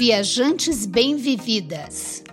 Viajantes Bem-Vividas.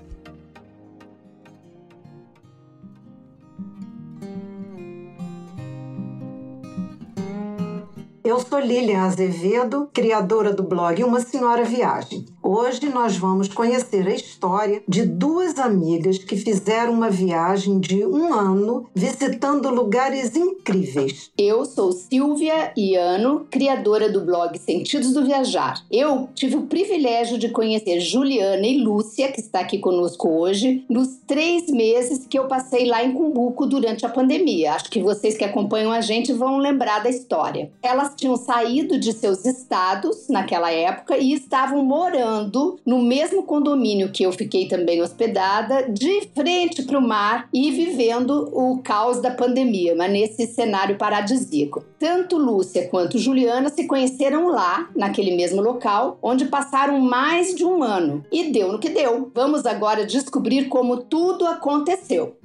Eu sou Lilian Azevedo, criadora do blog Uma Senhora Viagem. Hoje nós vamos conhecer a história de duas amigas que fizeram uma viagem de um ano visitando lugares incríveis. Eu sou Silvia Iano, criadora do blog Sentidos do Viajar. Eu tive o privilégio de conhecer Juliana e Lúcia, que está aqui conosco hoje, nos três meses que eu passei lá em Cumbuco durante a pandemia. Acho que vocês que acompanham a gente vão lembrar da história. Elas tinham saído de seus estados naquela época e estavam morando no mesmo condomínio que eu fiquei também hospedada, de frente para o mar e vivendo o caos da pandemia, mas nesse cenário paradisíaco. Tanto Lúcia quanto Juliana se conheceram lá, naquele mesmo local, onde passaram mais de um ano. E deu no que deu. Vamos agora descobrir como tudo aconteceu.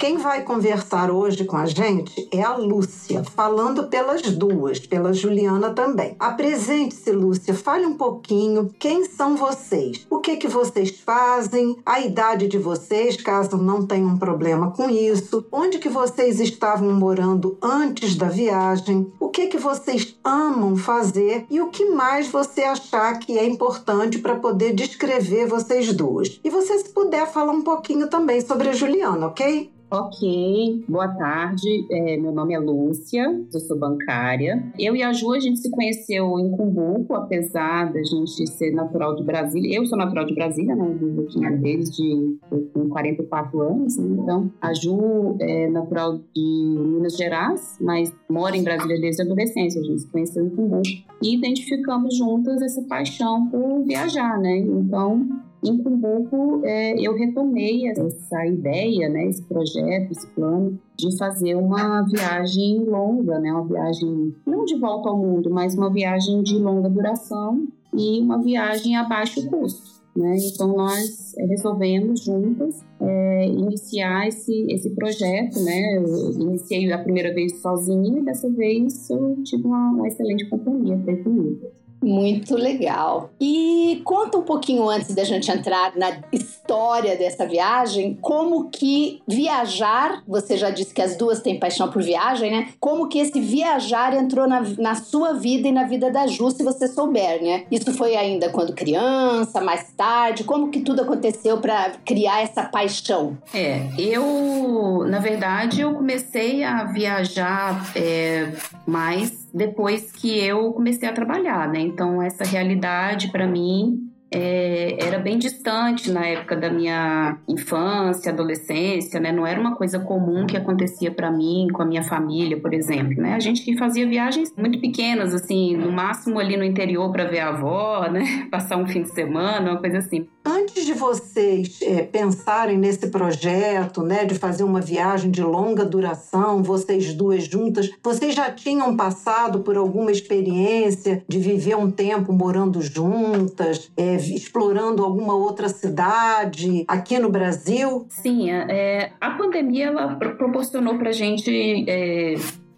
Quem vai conversar hoje com a gente é a Lúcia, falando pelas duas, pela Juliana também. Apresente-se, Lúcia, fale um pouquinho quem são vocês, o que que vocês fazem, a idade de vocês, caso não tenham problema com isso, onde que vocês estavam morando antes da viagem, o que que vocês amam fazer e o que mais você achar que é importante para poder descrever vocês duas. E você se puder falar um pouquinho também sobre a Juliana, ok? Ok, boa tarde. É, meu nome é Lúcia, eu sou bancária. Eu e a Ju, a gente se conheceu em Cumbuco, apesar da gente ser natural de Brasília. Eu sou natural de Brasília, né? Eu tinha desde com 44 anos, né? então a Ju é natural de Minas Gerais, mas mora em Brasília desde a adolescência. A gente se conheceu em Cumbuco e identificamos juntas essa paixão por viajar, né? Então em Cumbuco, é, eu retomei essa ideia, né, esse projeto, esse plano de fazer uma viagem longa, né, uma viagem não de volta ao mundo, mas uma viagem de longa duração e uma viagem a baixo custo. Né? Então nós resolvemos juntas é, iniciar esse, esse projeto, né? Eu iniciei a primeira vez sozinha e dessa vez eu tive uma, uma excelente companhia comigo. Muito legal. E conta um pouquinho antes da gente entrar na história dessa viagem, como que viajar, você já disse que as duas têm paixão por viagem, né? Como que esse viajar entrou na, na sua vida e na vida da Ju, se você souber, né? Isso foi ainda quando criança, mais tarde? Como que tudo aconteceu para criar essa paixão? É, eu, na verdade, eu comecei a viajar é, mais depois que eu comecei a trabalhar, né? Então, essa realidade para mim é, era bem distante na época da minha infância, adolescência, né? Não era uma coisa comum que acontecia para mim, com a minha família, por exemplo, né? A gente fazia viagens muito pequenas, assim, no máximo ali no interior para ver a avó, né? Passar um fim de semana, uma coisa assim. Antes de vocês é, pensarem nesse projeto, né, de fazer uma viagem de longa duração, vocês duas juntas, vocês já tinham passado por alguma experiência de viver um tempo morando juntas, é, explorando alguma outra cidade aqui no Brasil? Sim, é, a pandemia ela proporcionou para gente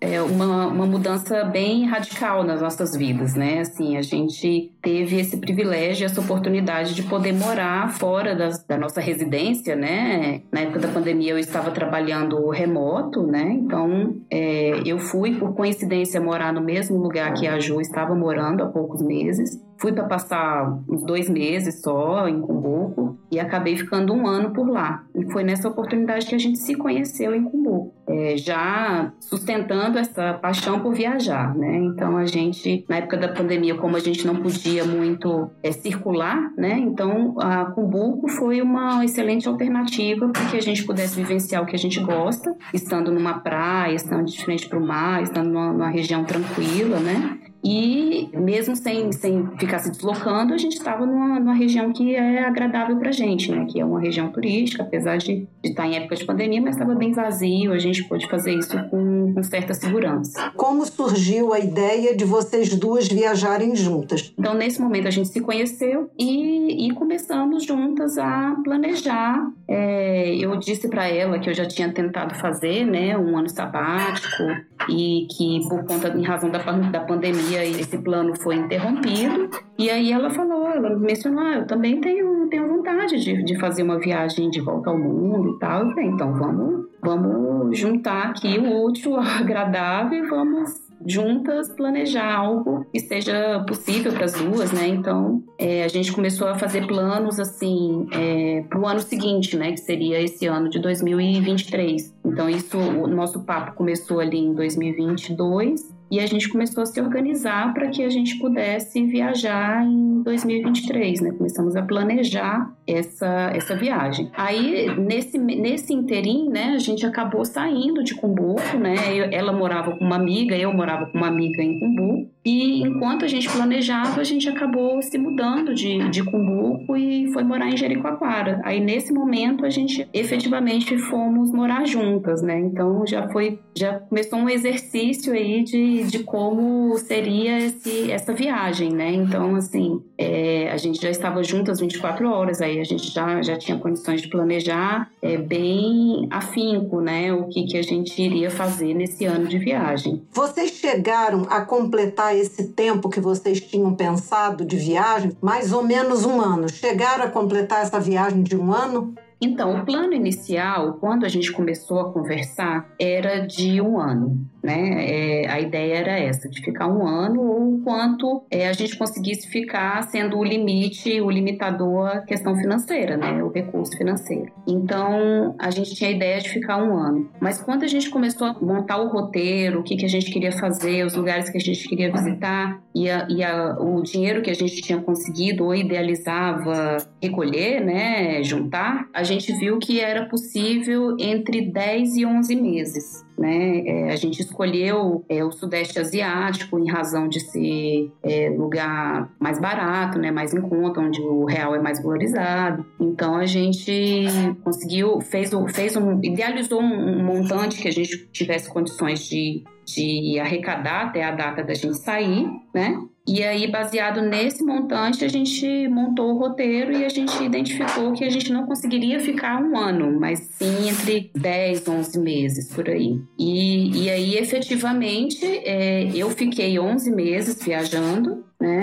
é, uma, uma mudança bem radical nas nossas vidas, né? Assim, a gente teve esse privilégio, essa oportunidade de poder morar fora das, da nossa residência, né? Na época da pandemia eu estava trabalhando remoto, né? Então é, eu fui, por coincidência, morar no mesmo lugar que a Ju estava morando há poucos meses. Fui para passar uns dois meses só em Cumbuco e acabei ficando um ano por lá. E foi nessa oportunidade que a gente se conheceu em Cumbuco, é, já sustentando essa paixão por viajar, né? Então a gente, na época da pandemia, como a gente não podia muito é, circular, né? Então a Cumbuco foi uma excelente alternativa para que a gente pudesse vivenciar o que a gente gosta, estando numa praia, estando de frente para o mar, estando numa, numa região tranquila, né? E mesmo sem, sem ficar se deslocando, a gente estava numa, numa, região que é agradável para a gente, né? Que é uma região turística, apesar de, de estar em época de pandemia, mas estava bem vazio, a gente pôde fazer isso com, com certa segurança. Como surgiu a ideia de vocês duas viajarem juntas? Então, nesse momento, a gente se conheceu e, e começamos juntas a planejar. É, eu disse para ela que eu já tinha tentado fazer, né, um ano sabático e que por conta, em razão da, da pandemia, esse plano foi interrompido. E aí ela falou, ela mencionou, ah, eu também tenho, tenho vontade de, de fazer uma viagem de volta ao mundo e tal. Falei, então vamos, vamos juntar aqui o útil ao agradável e vamos juntas planejar algo que seja possível para as duas, né? Então é, a gente começou a fazer planos assim é, para o ano seguinte, né? Que seria esse ano de 2023. Então isso, o nosso papo começou ali em 2022 e a gente começou a se organizar para que a gente pudesse viajar em 2023, né? Começamos a planejar essa, essa viagem. Aí, nesse, nesse interim, né, a gente acabou saindo de Cumbuco, né? Eu, ela morava com uma amiga, eu morava com uma amiga em Cumbuco. E enquanto a gente planejava, a gente acabou se mudando de, de Cumbuco e foi morar em Jericoacoara. Aí, nesse momento, a gente efetivamente fomos morar juntas, né? Então, já foi, já começou um exercício aí de de como seria esse, essa viagem, né? Então, assim, é, a gente já estava juntas 24 horas, aí a gente já, já tinha condições de planejar é, bem afinco, né? O que, que a gente iria fazer nesse ano de viagem. Vocês chegaram a completar esse tempo que vocês tinham pensado de viagem? Mais ou menos um ano. Chegaram a completar essa viagem de um ano? Então, o plano inicial, quando a gente começou a conversar, era de um ano. Né? É, a ideia era essa, de ficar um ano ou quanto é, a gente conseguisse ficar sendo o limite, o limitador a questão financeira, né? o recurso financeiro. Então, a gente tinha a ideia de ficar um ano. Mas quando a gente começou a montar o roteiro, o que, que a gente queria fazer, os lugares que a gente queria visitar e, a, e a, o dinheiro que a gente tinha conseguido ou idealizava recolher, né, juntar, a gente viu que era possível entre 10 e 11 meses. Né? É, a gente escolheu é, o Sudeste Asiático em razão de ser é, lugar mais barato, né? mais em conta, onde o real é mais valorizado. Então a gente conseguiu, fez, fez um, idealizou um montante que a gente tivesse condições de, de arrecadar até a data da gente sair, né? E aí, baseado nesse montante, a gente montou o roteiro e a gente identificou que a gente não conseguiria ficar um ano, mas sim entre 10, 11 meses por aí. E, e aí, efetivamente, é, eu fiquei 11 meses viajando, né?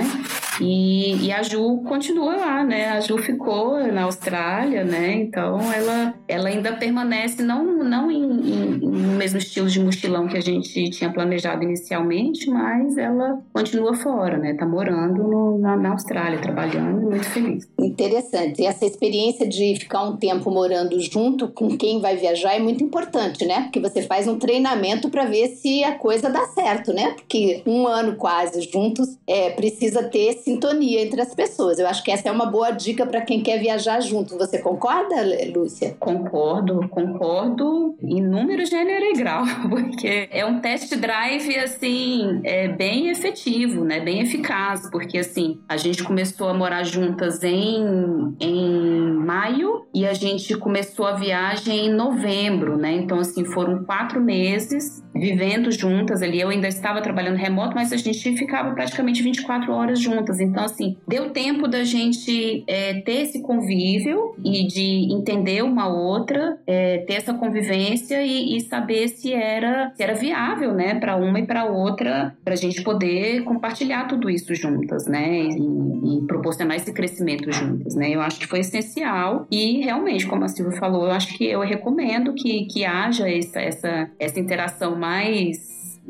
E, e, a Ju continua lá, né? A Ju ficou na Austrália, né? Então ela, ela ainda permanece não, não em, em, no mesmo estilo de mochilão que a gente tinha planejado inicialmente, mas ela continua fora, né? Tá morando no, na, na, Austrália, trabalhando, muito feliz. Interessante. E essa experiência de ficar um tempo morando junto com quem vai viajar é muito importante, né? Porque você faz um treinamento para ver se a coisa dá certo, né? Porque um ano quase juntos é precisa ter sintonia entre as pessoas. Eu acho que essa é uma boa dica para quem quer viajar junto. Você concorda, Lúcia? Concordo, concordo em número, gênero e grau, porque é um test drive assim, é bem efetivo, né? Bem eficaz, porque assim, a gente começou a morar juntas em, em maio e a gente começou a viagem em novembro, né? Então assim, foram quatro meses vivendo juntas ali. Eu ainda estava trabalhando remoto, mas a gente ficava praticamente 24 horas juntas. Então, assim, deu tempo da gente é, ter esse convívio e de entender uma outra, é, ter essa convivência e, e, saber se era, se era viável, né, para uma e para outra, para a gente poder compartilhar tudo isso juntas, né, e, e, proporcionar esse crescimento juntas, né. Eu acho que foi essencial e realmente, como a Silvia falou, eu acho que eu recomendo que, que haja essa, essa, essa interação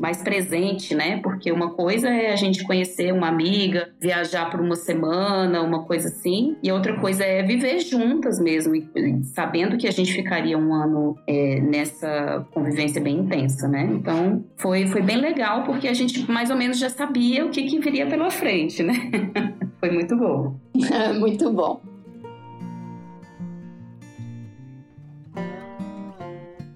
mais presente, né? Porque uma coisa é a gente conhecer uma amiga, viajar por uma semana, uma coisa assim, e outra coisa é viver juntas mesmo, sabendo que a gente ficaria um ano é, nessa convivência bem intensa, né? Então foi, foi bem legal porque a gente mais ou menos já sabia o que, que viria pela frente, né? foi muito bom. muito bom.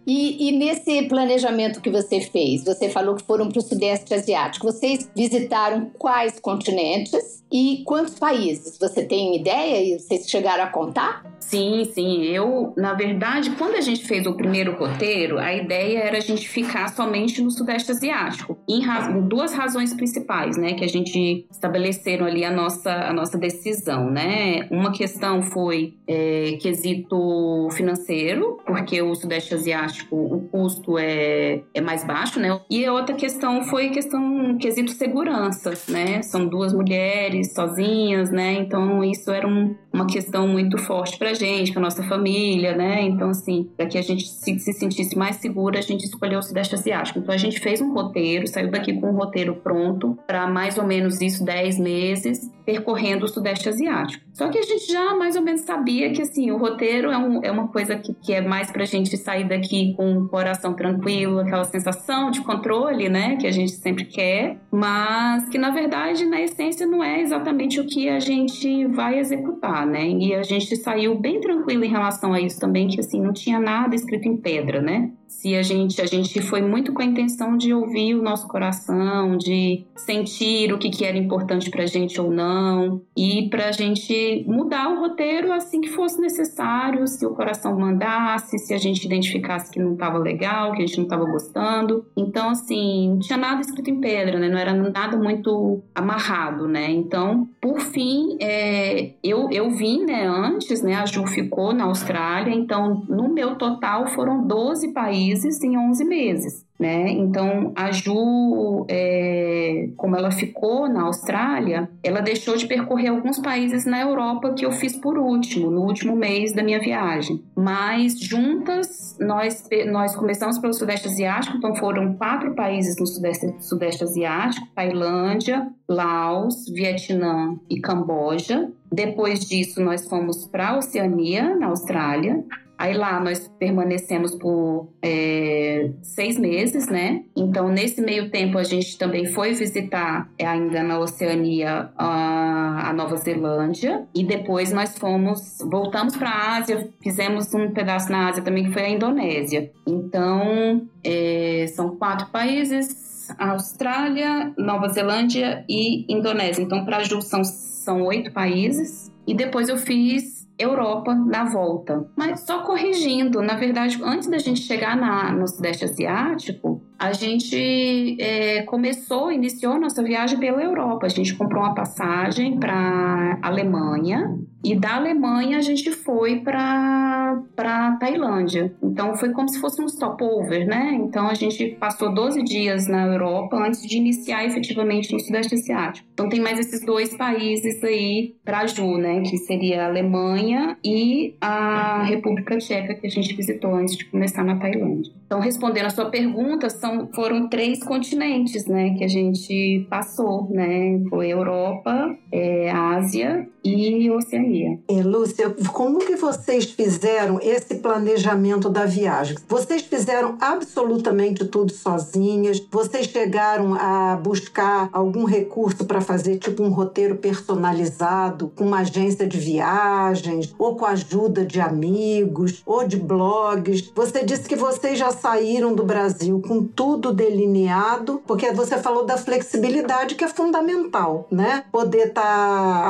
E, e, nesse planejamento que você fez, você falou que foram para o Sudeste Asiático. Vocês visitaram quais continentes e quantos países? Você tem ideia e vocês chegaram a contar? Sim, sim. Eu, na verdade, quando a gente fez o primeiro roteiro, a ideia era a gente ficar somente no Sudeste Asiático. Em, raz duas razões principais, né, que a gente estabeleceram ali a nossa, a nossa decisão, né? Uma questão foi é, quesito financeiro, porque o Sudeste Asiático, o custo é, é mais baixo, né? E a outra questão foi questão quesito segurança, né? São duas mulheres sozinhas, né? Então isso era um, uma questão muito forte para gente, para nossa família, né? Então, assim, para que a gente se, se, sentisse mais segura, a gente escolheu o Sudeste Asiático. Então, a gente fez um roteiro, saiu daqui com um roteiro pronto para mais ou menos isso, 10 meses, percorrendo o Sudeste Asiático. Só que a gente já mais ou menos sabia que, assim, o roteiro é, um, é uma coisa que, que é mais para a gente sair daqui com o coração tranquilo, aquela sensação de controle, né? Que a gente sempre quer, mas que, na verdade, na essência, não é exatamente o que a gente vai executar, né? E a gente saiu bem tranquilo em relação a isso também, que assim, não tinha nada escrito em pedra, né? Se a gente, a gente foi muito com a intenção de ouvir o nosso coração, de sentir o que, que era importante pra gente ou não, e pra gente mudar o roteiro assim que fosse necessário, se o coração mandasse, se a gente identificasse que não estava legal, que a gente não estava gostando. Então, assim, não tinha nada escrito em pedra, né? Não era nada muito amarrado, né? Então, por fim, é, eu, eu vim, né, antes, né? A Ju ficou na Austrália, então no meu total foram 12 países em 11 meses. Né? Então, a Ju, é, como ela ficou na Austrália, ela deixou de percorrer alguns países na Europa que eu fiz por último, no último mês da minha viagem. Mas juntas, nós, nós começamos pelo Sudeste Asiático, então foram quatro países no Sudeste, Sudeste Asiático: Tailândia, Laos, Vietnã e Camboja. Depois disso, nós fomos para a Oceania, na Austrália. Aí lá nós permanecemos por é, seis meses, né? Então, nesse meio tempo, a gente também foi visitar, é, ainda na Oceania, a, a Nova Zelândia. E depois nós fomos, voltamos para a Ásia, fizemos um pedaço na Ásia também, que foi a Indonésia. Então, é, são quatro países: Austrália, Nova Zelândia e Indonésia. Então, para Ju são, são oito países. E depois eu fiz Europa na volta. Mas só corrigindo, na verdade, antes da gente chegar na, no Sudeste Asiático, a gente é, começou, iniciou nossa viagem pela Europa. A gente comprou uma passagem para Alemanha e da Alemanha a gente foi para para Tailândia. Então foi como se fosse um stopover, né? Então a gente passou 12 dias na Europa antes de iniciar efetivamente no Sudeste Asiático. Então tem mais esses dois países aí para Ju, né? Que seria a Alemanha e a República Tcheca que a gente visitou antes de começar na Tailândia. Então respondendo a sua pergunta, são, foram três continentes, né, que a gente passou, né? Foi Europa, é, Ásia e Oceania. É, Lúcia, como que vocês fizeram esse planejamento da viagem? Vocês fizeram absolutamente tudo sozinhas? Vocês chegaram a buscar algum recurso para fazer tipo um roteiro personalizado com uma agência de viagens ou com a ajuda de amigos ou de blogs? Você disse que vocês já saíram do Brasil com tudo delineado, porque você falou da flexibilidade que é fundamental, né? Poder estar tá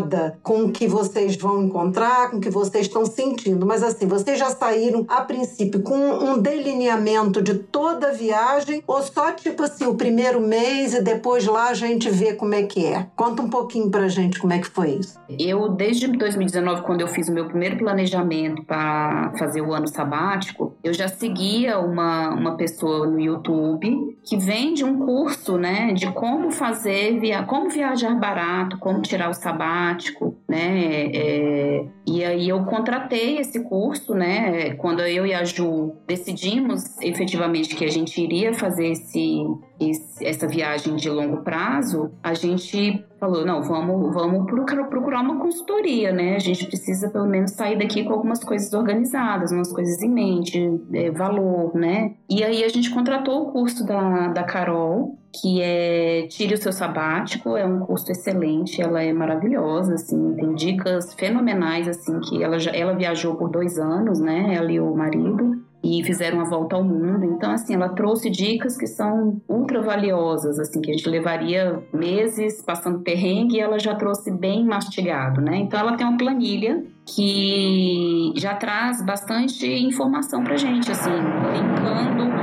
afinada com o que vocês vão encontrar, com o que vocês estão sentindo. Mas assim, vocês já saíram a princípio com um delineamento de toda a viagem ou só tipo assim, o primeiro mês e depois lá a gente vê como é que é? Conta um pouquinho pra gente como é que foi isso. Eu, desde 2019, quando eu fiz o meu primeiro planejamento para fazer o ano sabático, eu já seguia uma, uma pessoa no YouTube que vende um curso, né, de como fazer, via, como viajar barato, como tirar o sabático, né, é, e aí eu contratei esse curso, né, quando eu e a Ju decidimos efetivamente que a gente iria fazer esse, esse essa viagem de longo prazo, a gente falou, não, vamos, vamos procurar uma consultoria, né? A gente precisa pelo menos sair daqui com algumas coisas organizadas, umas coisas em mente, é, valor, né? E aí a gente contratou o curso da, da Carol, que é Tire o Seu Sabático, é um curso excelente, ela é maravilhosa, assim, tem dicas fenomenais, assim, que ela, já, ela viajou por dois anos, né, ela e o marido, e fizeram a volta ao mundo. Então, assim, ela trouxe dicas que são ultra valiosas, assim, que a gente levaria meses passando perrengue e ela já trouxe bem mastigado, né? Então, ela tem uma planilha que já traz bastante informação pra gente, assim, linkando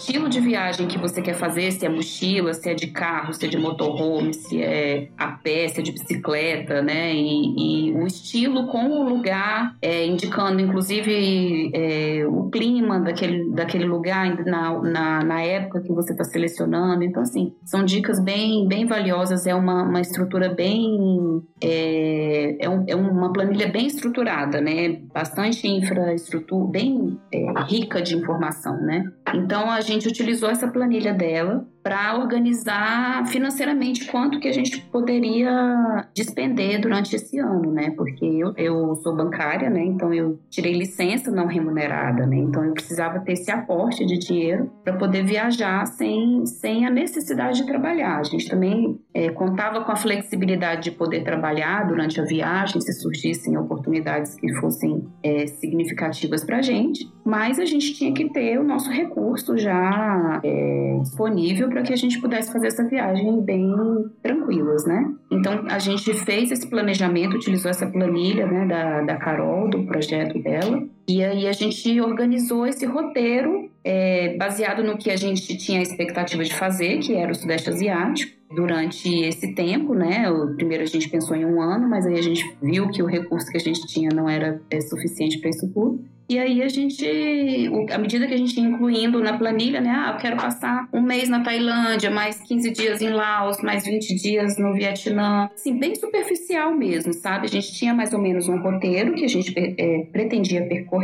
estilo de viagem que você quer fazer, se é mochila, se é de carro, se é de motorhome, se é a pé, se é de bicicleta, né? E, e o estilo com o lugar, é, indicando inclusive é, o clima daquele, daquele lugar na, na, na época que você está selecionando. Então, assim, são dicas bem, bem valiosas, é uma, uma estrutura bem. É, é, um, é uma planilha bem estruturada, né? Bastante infraestrutura, bem é, rica de informação, né? Então, a gente utilizou essa planilha dela para organizar financeiramente quanto que a gente poderia despender durante esse ano, né? Porque eu, eu sou bancária, né? Então eu tirei licença não remunerada, né? Então eu precisava ter esse aporte de dinheiro para poder viajar sem, sem a necessidade de trabalhar. A gente também é, contava com a flexibilidade de poder trabalhar durante a viagem, se surgissem oportunidades que fossem é, significativas para a gente, mas a gente tinha que ter o nosso recurso já é, disponível para que a gente pudesse fazer essa viagem bem tranquilas, né? Então a gente fez esse planejamento, utilizou essa planilha né, da, da Carol, do projeto dela, e aí a gente organizou esse roteiro é, baseado no que a gente tinha a expectativa de fazer, que era o Sudeste Asiático, durante esse tempo, né? O, primeiro a gente pensou em um ano, mas aí a gente viu que o recurso que a gente tinha não era é, suficiente para isso tudo. E aí a gente, à medida que a gente ia incluindo na planilha, né? Ah, eu quero passar um mês na Tailândia, mais 15 dias em Laos, mais 20 dias no Vietnã. Assim, bem superficial mesmo, sabe? A gente tinha mais ou menos um roteiro que a gente é, pretendia percorrer,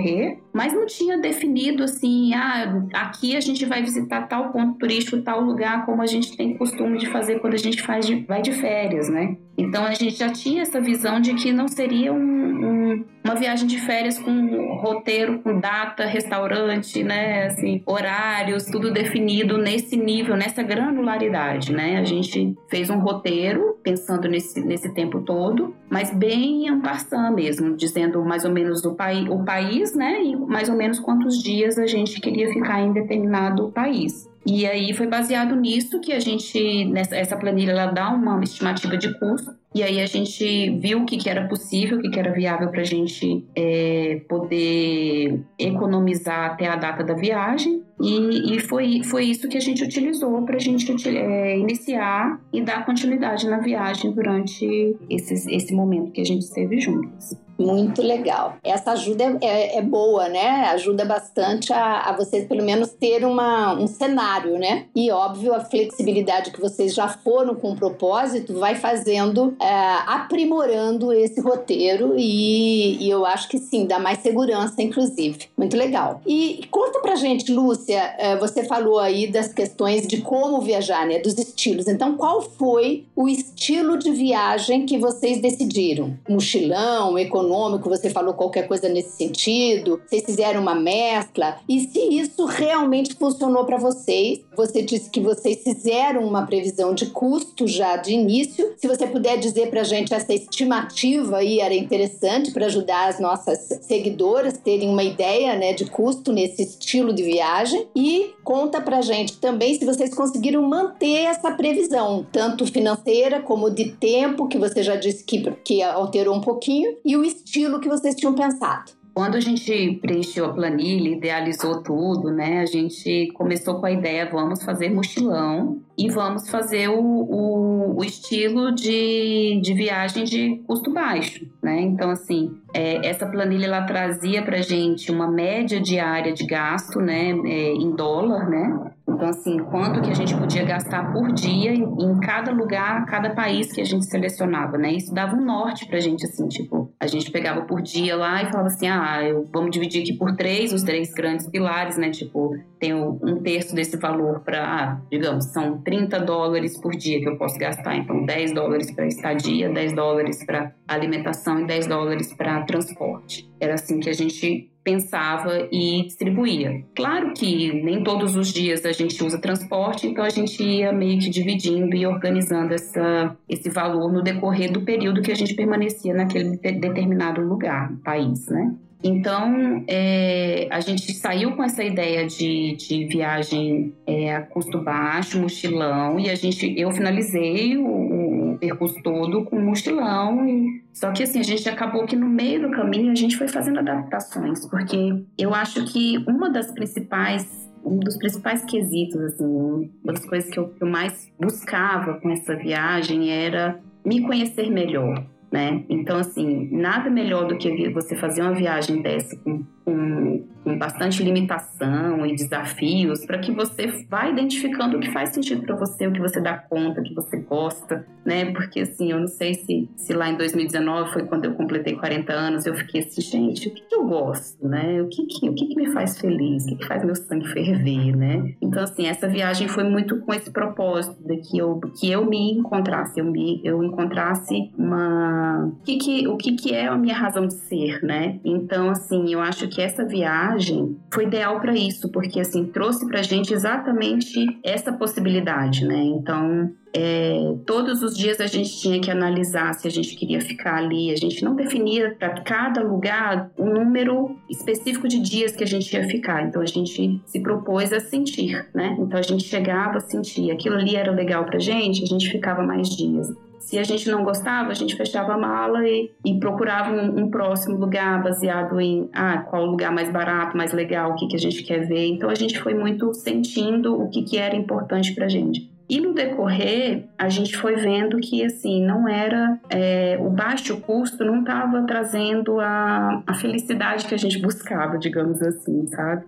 mas não tinha definido assim, ah, aqui a gente vai visitar tal ponto turístico, tal lugar, como a gente tem costume de fazer quando a gente faz de, vai de férias, né? Então a gente já tinha essa visão de que não seria um, um, uma viagem de férias com roteiro, com data, restaurante, né, assim, horários, tudo definido nesse nível, nessa granularidade, né? A gente fez um roteiro pensando nesse, nesse tempo todo, mas bem en passant mesmo, dizendo mais ou menos o, pai, o país, né, e mais ou menos quantos dias a gente queria ficar em determinado país. E aí foi baseado nisso que a gente, nessa essa planilha, ela dá uma estimativa de custo. E aí a gente viu o que, que era possível, o que, que era viável para a gente é, poder economizar até a data da viagem. E, e foi, foi isso que a gente utilizou para a gente é, iniciar e dar continuidade na viagem durante esses, esse momento que a gente esteve juntos. Muito legal. Essa ajuda é, é, é, boa, né? Ajuda bastante a, a vocês, pelo menos, ter uma, um cenário, né? E, óbvio, a flexibilidade que vocês já foram com o propósito vai fazendo, é, aprimorando esse roteiro e, e, eu acho que sim, dá mais segurança, inclusive. Muito legal. E conta pra gente, Lúcia, é, você falou aí das questões de como viajar, né? Dos estilos. Então, qual foi o estilo de viagem que vocês decidiram? Mochilão, econômico? Econômico, você falou qualquer coisa nesse sentido, vocês fizeram uma mescla, e se isso realmente funcionou para vocês, você disse que vocês fizeram uma previsão de custo já de início, se você puder dizer para a gente essa estimativa aí era interessante para ajudar as nossas seguidoras terem uma ideia né, de custo nesse estilo de viagem, e conta para a gente também se vocês conseguiram manter essa previsão, tanto financeira como de tempo, que você já disse que, que alterou um pouquinho, e o estilo que vocês tinham pensado? Quando a gente preencheu a planilha, idealizou tudo, né? A gente começou com a ideia, vamos fazer mochilão e vamos fazer o, o, o estilo de, de viagem de custo baixo, né? Então, assim, é, essa planilha ela trazia para gente uma média diária de gasto, né? É, em dólar, né? Então, assim, quanto que a gente podia gastar por dia em cada lugar, cada país que a gente selecionava, né? Isso dava um norte pra gente, assim, tipo, a gente pegava por dia lá e falava assim, ah, eu, vamos dividir aqui por três, os três grandes pilares, né? Tipo, tem um terço desse valor para, ah, digamos, são 30 dólares por dia que eu posso gastar. Então, 10 dólares para estadia, 10 dólares para alimentação e 10 dólares para transporte. Era assim que a gente pensava e distribuía. Claro que nem todos os dias a gente usa transporte, então a gente ia meio que dividindo e organizando essa, esse valor no decorrer do período que a gente permanecia naquele determinado lugar, país, né? Então, é, a gente saiu com essa ideia de, de viagem é, a custo baixo, mochilão, e a gente, eu finalizei o, o percurso todo com mochilão, e, só que assim, a gente acabou que no meio do caminho a gente foi fazendo adaptações, porque eu acho que uma das principais um dos principais quesitos, assim, uma das coisas que eu, que eu mais buscava com essa viagem era me conhecer melhor, né? Então, assim, nada melhor do que você fazer uma viagem dessa com, com com bastante limitação e desafios, para que você vá identificando o que faz sentido para você, o que você dá conta, o que você gosta, né? Porque assim, eu não sei se, se lá em 2019 foi quando eu completei 40 anos, eu fiquei assim, gente, o que, que eu gosto, né? O que que, o que que me faz feliz? O que que faz meu sangue ferver, né? Então, assim, essa viagem foi muito com esse propósito de que eu, que eu me encontrasse, eu, me, eu encontrasse uma... O que que, o que que é a minha razão de ser, né? Então, assim, eu acho que essa viagem foi ideal para isso, porque assim trouxe para a gente exatamente essa possibilidade, né? Então é, todos os dias a gente tinha que analisar se a gente queria ficar ali. A gente não definia para cada lugar um número específico de dias que a gente ia ficar. Então a gente se propôs a sentir, né? Então a gente chegava a sentir. Aquilo ali era legal para gente, a gente ficava mais dias. Se a gente não gostava, a gente fechava a mala e, e procurava um, um, próximo lugar baseado em ah, qual o lugar mais barato, mais legal, o que, que a gente quer ver. Então a gente foi muito sentindo o que, que era importante para a gente. E no decorrer, a gente foi vendo que, assim, não era. É, o baixo custo não estava trazendo a, a felicidade que a gente buscava, digamos assim, sabe?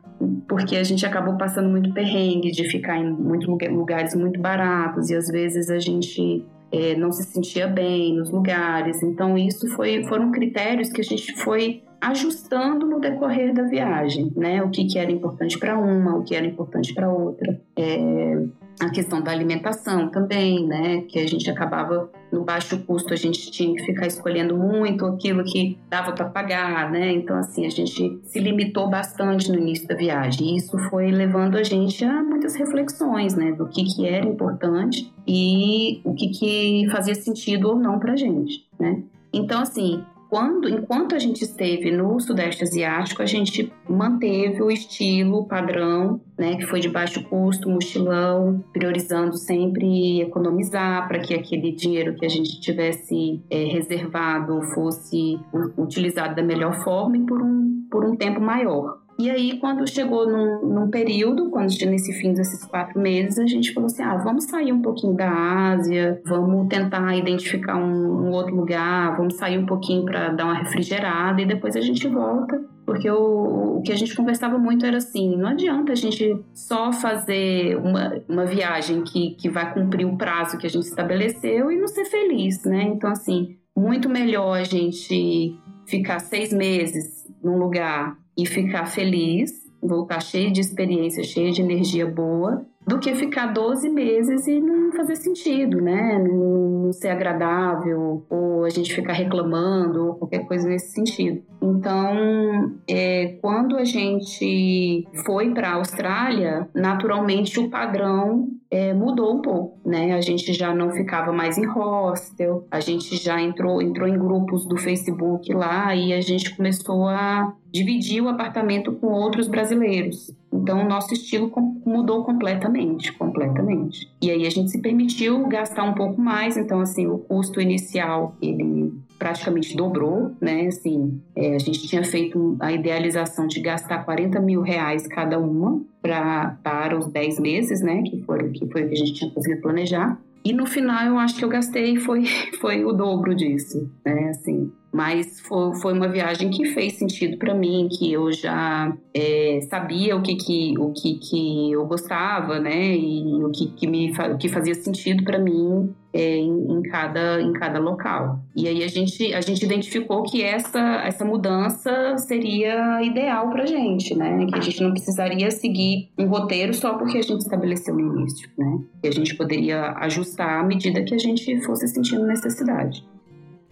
Porque a gente acabou passando muito perrengue de ficar em muitos lugares muito baratos e às vezes a gente é, não se sentia bem nos lugares. Então, isso foi, foram critérios que a gente foi ajustando no decorrer da viagem, né? O que, que era importante para uma, o que era importante para outra. É, a questão da alimentação também, né? Que a gente acabava no baixo custo, a gente tinha que ficar escolhendo muito aquilo que dava para pagar, né? Então, assim, a gente se limitou bastante no início da viagem. E isso foi levando a gente a muitas reflexões, né? Do que, que era importante e o que, que fazia sentido ou não para gente, né? Então, assim, quando, enquanto a gente esteve no Sudeste Asiático, a gente manteve o estilo padrão, né, que foi de baixo custo, mochilão, priorizando sempre economizar para que aquele dinheiro que a gente tivesse é, reservado fosse utilizado da melhor forma e por um, por um tempo maior. E aí, quando chegou num, num, período, quando nesse fim desses quatro meses, a gente falou assim: ah, vamos sair um pouquinho da Ásia, vamos tentar identificar um, um outro lugar, vamos sair um pouquinho para dar uma refrigerada e depois a gente volta. Porque o, o que a gente conversava muito era assim: não adianta a gente só fazer uma, uma viagem que, que vai cumprir o prazo que a gente estabeleceu e não ser feliz, né? Então, assim, muito melhor a gente ficar seis meses num lugar e ficar feliz, voltar cheio de experiência, cheio de energia boa, do que ficar 12 meses e não fazer sentido, né? Não ser agradável, ou a gente ficar reclamando, ou qualquer coisa nesse sentido. Então, é, quando a gente foi para a Austrália, naturalmente o padrão é, mudou um pouco, né? A gente já não ficava mais em hostel, a gente já entrou, entrou em grupos do Facebook lá e a gente começou a dividir o apartamento com outros brasileiros. Então, o nosso estilo mudou completamente, completamente. E aí a gente se permitiu gastar um pouco mais. Então, assim, o custo inicial, ele praticamente dobrou, né? Assim, é, a gente tinha feito a idealização de gastar 40 mil reais cada uma pra, para os 10 meses, né? Que foi, que foi o que a gente tinha conseguido planejar. E no final eu acho que eu gastei foi, foi o dobro disso, né? Assim, mas foi, uma viagem que fez sentido para mim, que eu já é, sabia o que que, o que que eu gostava, né, e o que, que, me, o que fazia sentido para mim é, em, em, cada, em cada local. E aí a gente, a gente identificou que essa, essa mudança seria ideal para gente, né, que a gente não precisaria seguir um roteiro só porque a gente estabeleceu no início, né, que a gente poderia ajustar à medida que a gente fosse sentindo necessidade.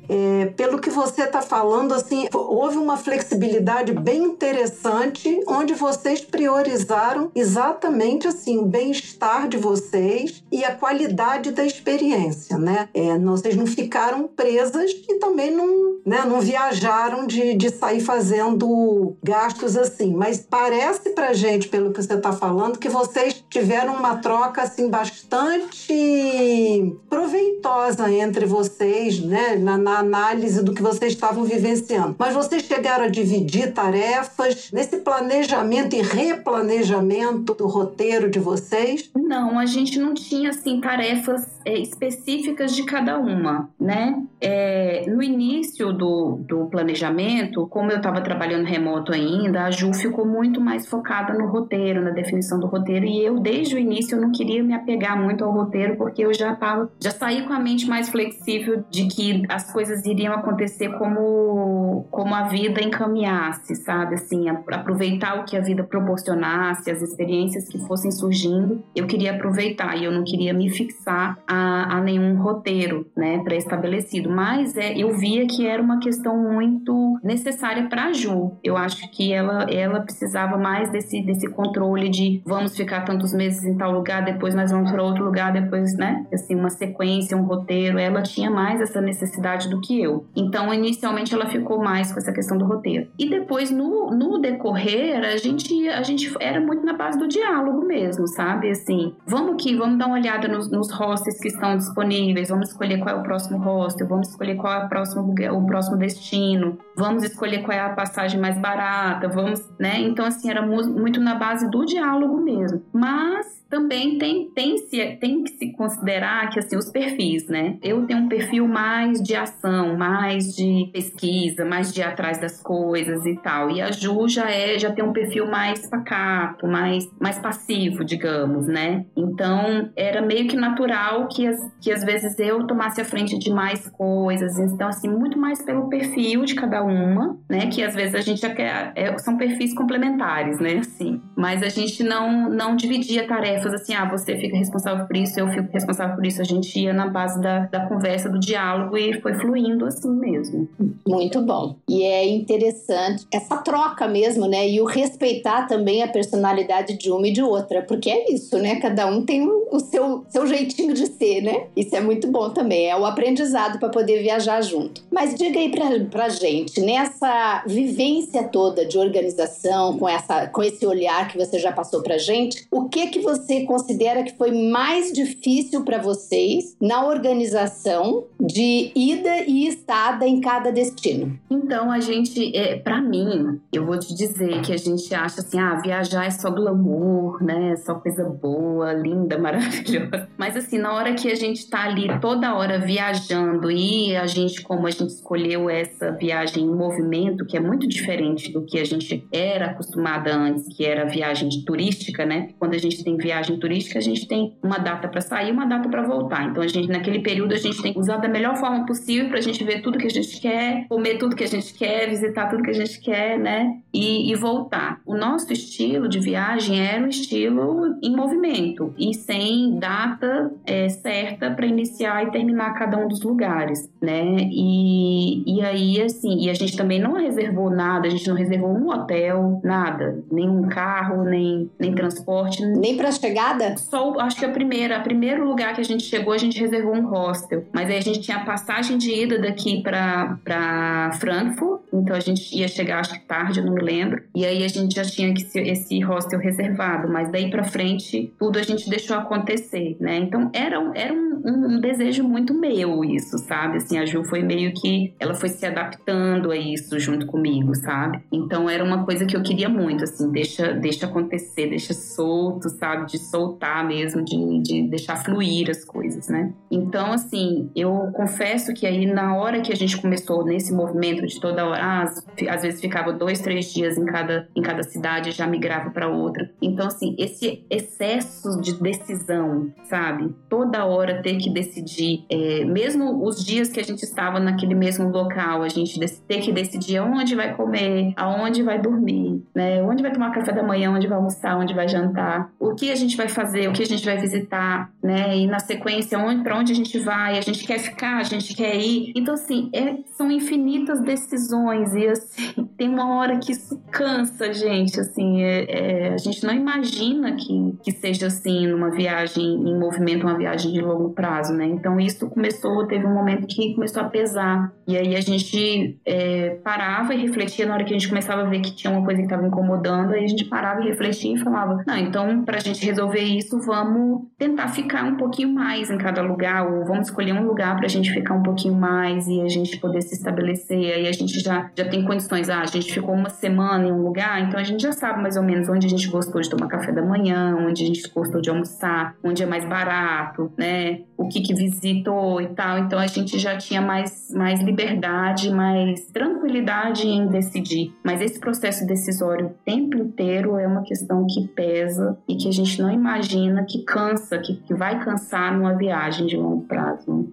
É, pelo que você está falando, assim, houve uma flexibilidade bem interessante, onde vocês priorizaram exatamente assim o bem-estar de vocês e a qualidade da experiência, né? É, vocês não ficaram presas e também não, né, não viajaram de, de sair fazendo gastos assim. Mas parece pra gente, pelo que você está falando, que vocês tiveram uma troca assim bastante proveitosa entre vocês, né, na, na análise do que vocês estavam vivenciando. Mas vocês chegaram a dividir tarefas nesse planejamento e replanejamento do roteiro de vocês? Não, a gente não tinha assim tarefas é, específicas de cada uma, né? É, no início do, do planejamento, como eu estava trabalhando remoto ainda, a Ju ficou muito mais focada no roteiro, na definição do roteiro, e eu desde o início eu não queria me apegar muito ao roteiro porque eu já tava, já saí com a mente mais flexível de que as coisas iriam acontecer como como a vida encaminhasse, sabe? Assim, aproveitar o que a vida proporcionasse, as experiências que fossem surgindo, eu queria aproveitar e eu não queria me fixar a, a nenhum roteiro, né, pré-estabelecido. Mas é, eu via que era uma questão muito necessária para a Ju. Eu acho que ela, ela precisava mais desse, desse controle de vamos ficar tantos meses em tal lugar, depois nós vamos para outro lugar, depois, né, assim, uma sequência, um roteiro. Ela tinha mais essa necessidade do que eu. Então, inicialmente, ela ficou mais com essa questão do roteiro. E depois, no, no decorrer, a gente, a gente era muito na base do diálogo mesmo, sabe? Assim, vamos aqui, vamos dar uma olhada nos, nos hostels que estão disponíveis, vamos escolher qual é o próximo hostel, vamos escolher qual é o próximo, o próximo destino, vamos escolher qual é a passagem mais barata, vamos, né? Então, assim, era muito na base do diálogo mesmo. Mas também tem, tem, tem que se considerar que assim os perfis, né? Eu tenho um perfil mais de ação, mais de pesquisa, mais de ir atrás das coisas e tal. E a Ju já é, já tem um perfil mais pacato, mais, mais passivo, digamos, né? Então era meio que natural que, as, que às vezes eu tomasse a frente de mais coisas. Então, assim, muito mais pelo perfil de cada uma, né? Que às vezes a gente já quer. É, são perfis complementares, né? Assim. Mas a gente não, não dividia tarefas assim, ah, você fica responsável por isso, eu fico responsável por isso. A gente ia na base da, da conversa, do diálogo e foi fluindo assim mesmo. Muito bom. E é interessante essa troca mesmo, né? E o respeitar também a personalidade de uma e de outra, porque é isso, né? Cada um tem o seu, seu jeitinho de ser, né? Isso é muito bom também. É o aprendizado para poder viajar junto. Mas diga aí pra, pra gente, nessa vivência toda de organização, com, essa, com esse olhar que você já passou pra gente, o que que você considera que foi mais difícil para vocês na organização de ida e estada em cada destino? Então, a gente, é, para mim, eu vou te dizer que a gente acha assim, ah, viajar é só glamour, né? É só coisa boa, linda, maravilhosa. Mas assim, na hora que a gente tá ali toda hora viajando e a gente, como a gente escolheu essa viagem em movimento, que é muito diferente do que a gente era acostumada antes, que era viagem turística, né? Quando a gente tem viagem viagem turística, a gente tem uma data para sair, uma data para voltar. Então a gente naquele período a gente tem que usar da melhor forma possível para a gente ver tudo que a gente quer, comer tudo que a gente quer, visitar tudo que a gente quer, né? E, e voltar. O nosso estilo de viagem era um estilo em movimento e sem data é, certa para iniciar e terminar cada um dos lugares, né? E, e aí assim, e a gente também não reservou nada, a gente não reservou um hotel, nada, nenhum carro, nem nem transporte, nem para chegada? Só, acho que a primeira, o primeiro lugar que a gente chegou, a gente reservou um hostel. Mas aí a gente tinha passagem de daqui para Frankfurt, então a gente ia chegar, acho que tarde, eu não me lembro. E aí a gente já tinha que esse hostel reservado, mas daí para frente tudo a gente deixou acontecer, né? Então era, um, era um, um, desejo muito meu isso, sabe? Assim, a Ju foi meio que ela foi se adaptando a isso junto comigo, sabe? Então era uma coisa que eu queria muito, assim, deixa, deixa acontecer, deixa solto, sabe? De soltar mesmo, de, de deixar fluir as coisas, né? Então, assim, eu confesso que aí na hora que a gente começou nesse movimento de toda hora, ah, às vezes ficava dois, três dias em cada, em cada cidade, já migrava para outra. Então, assim, esse excesso de decisão, sabe? Toda hora ter que decidir, é, mesmo os dias que a gente estava naquele mesmo local, a gente ter que decidir onde vai comer, aonde vai dormir, né? Onde vai tomar café da manhã, onde vai almoçar, onde vai jantar, o que a gente vai fazer, o que a gente vai visitar, né? E na sequência, para onde a gente vai, a gente quer ficar, a gente quer ir. Então, assim, é, são infinitas decisões e, assim, tem uma hora que isso cansa, gente, assim, é, é, a gente não imagina que, que seja assim numa viagem em movimento, uma viagem de longo prazo, né? Então, isso começou, teve um momento que começou a pesar. E aí a gente é, parava e refletia na hora que a gente começava a ver que tinha uma coisa que estava incomodando, aí a gente parava e refletia e falava: não, então para a gente resolver isso, vamos tentar ficar um pouquinho mais em cada lugar, ou vamos escolher um lugar para a gente ficar um pouquinho mais e a gente poder se estabelecer. Aí a gente já, já tem condições, ah, a gente ficou uma semana em um lugar, então a gente já sabe mais ou menos onde a gente gostou de tomar café da manhã, onde a gente gostou de almoçar, onde é mais barato, né? O que que visitou e tal. Então a gente já tinha mais, mais liberdade, mais tranquilidade em decidir. Mas esse processo decisório o tempo inteiro é uma questão que pesa e que a gente não imagina que cansa, que, que vai cansar numa viagem de longo prazo.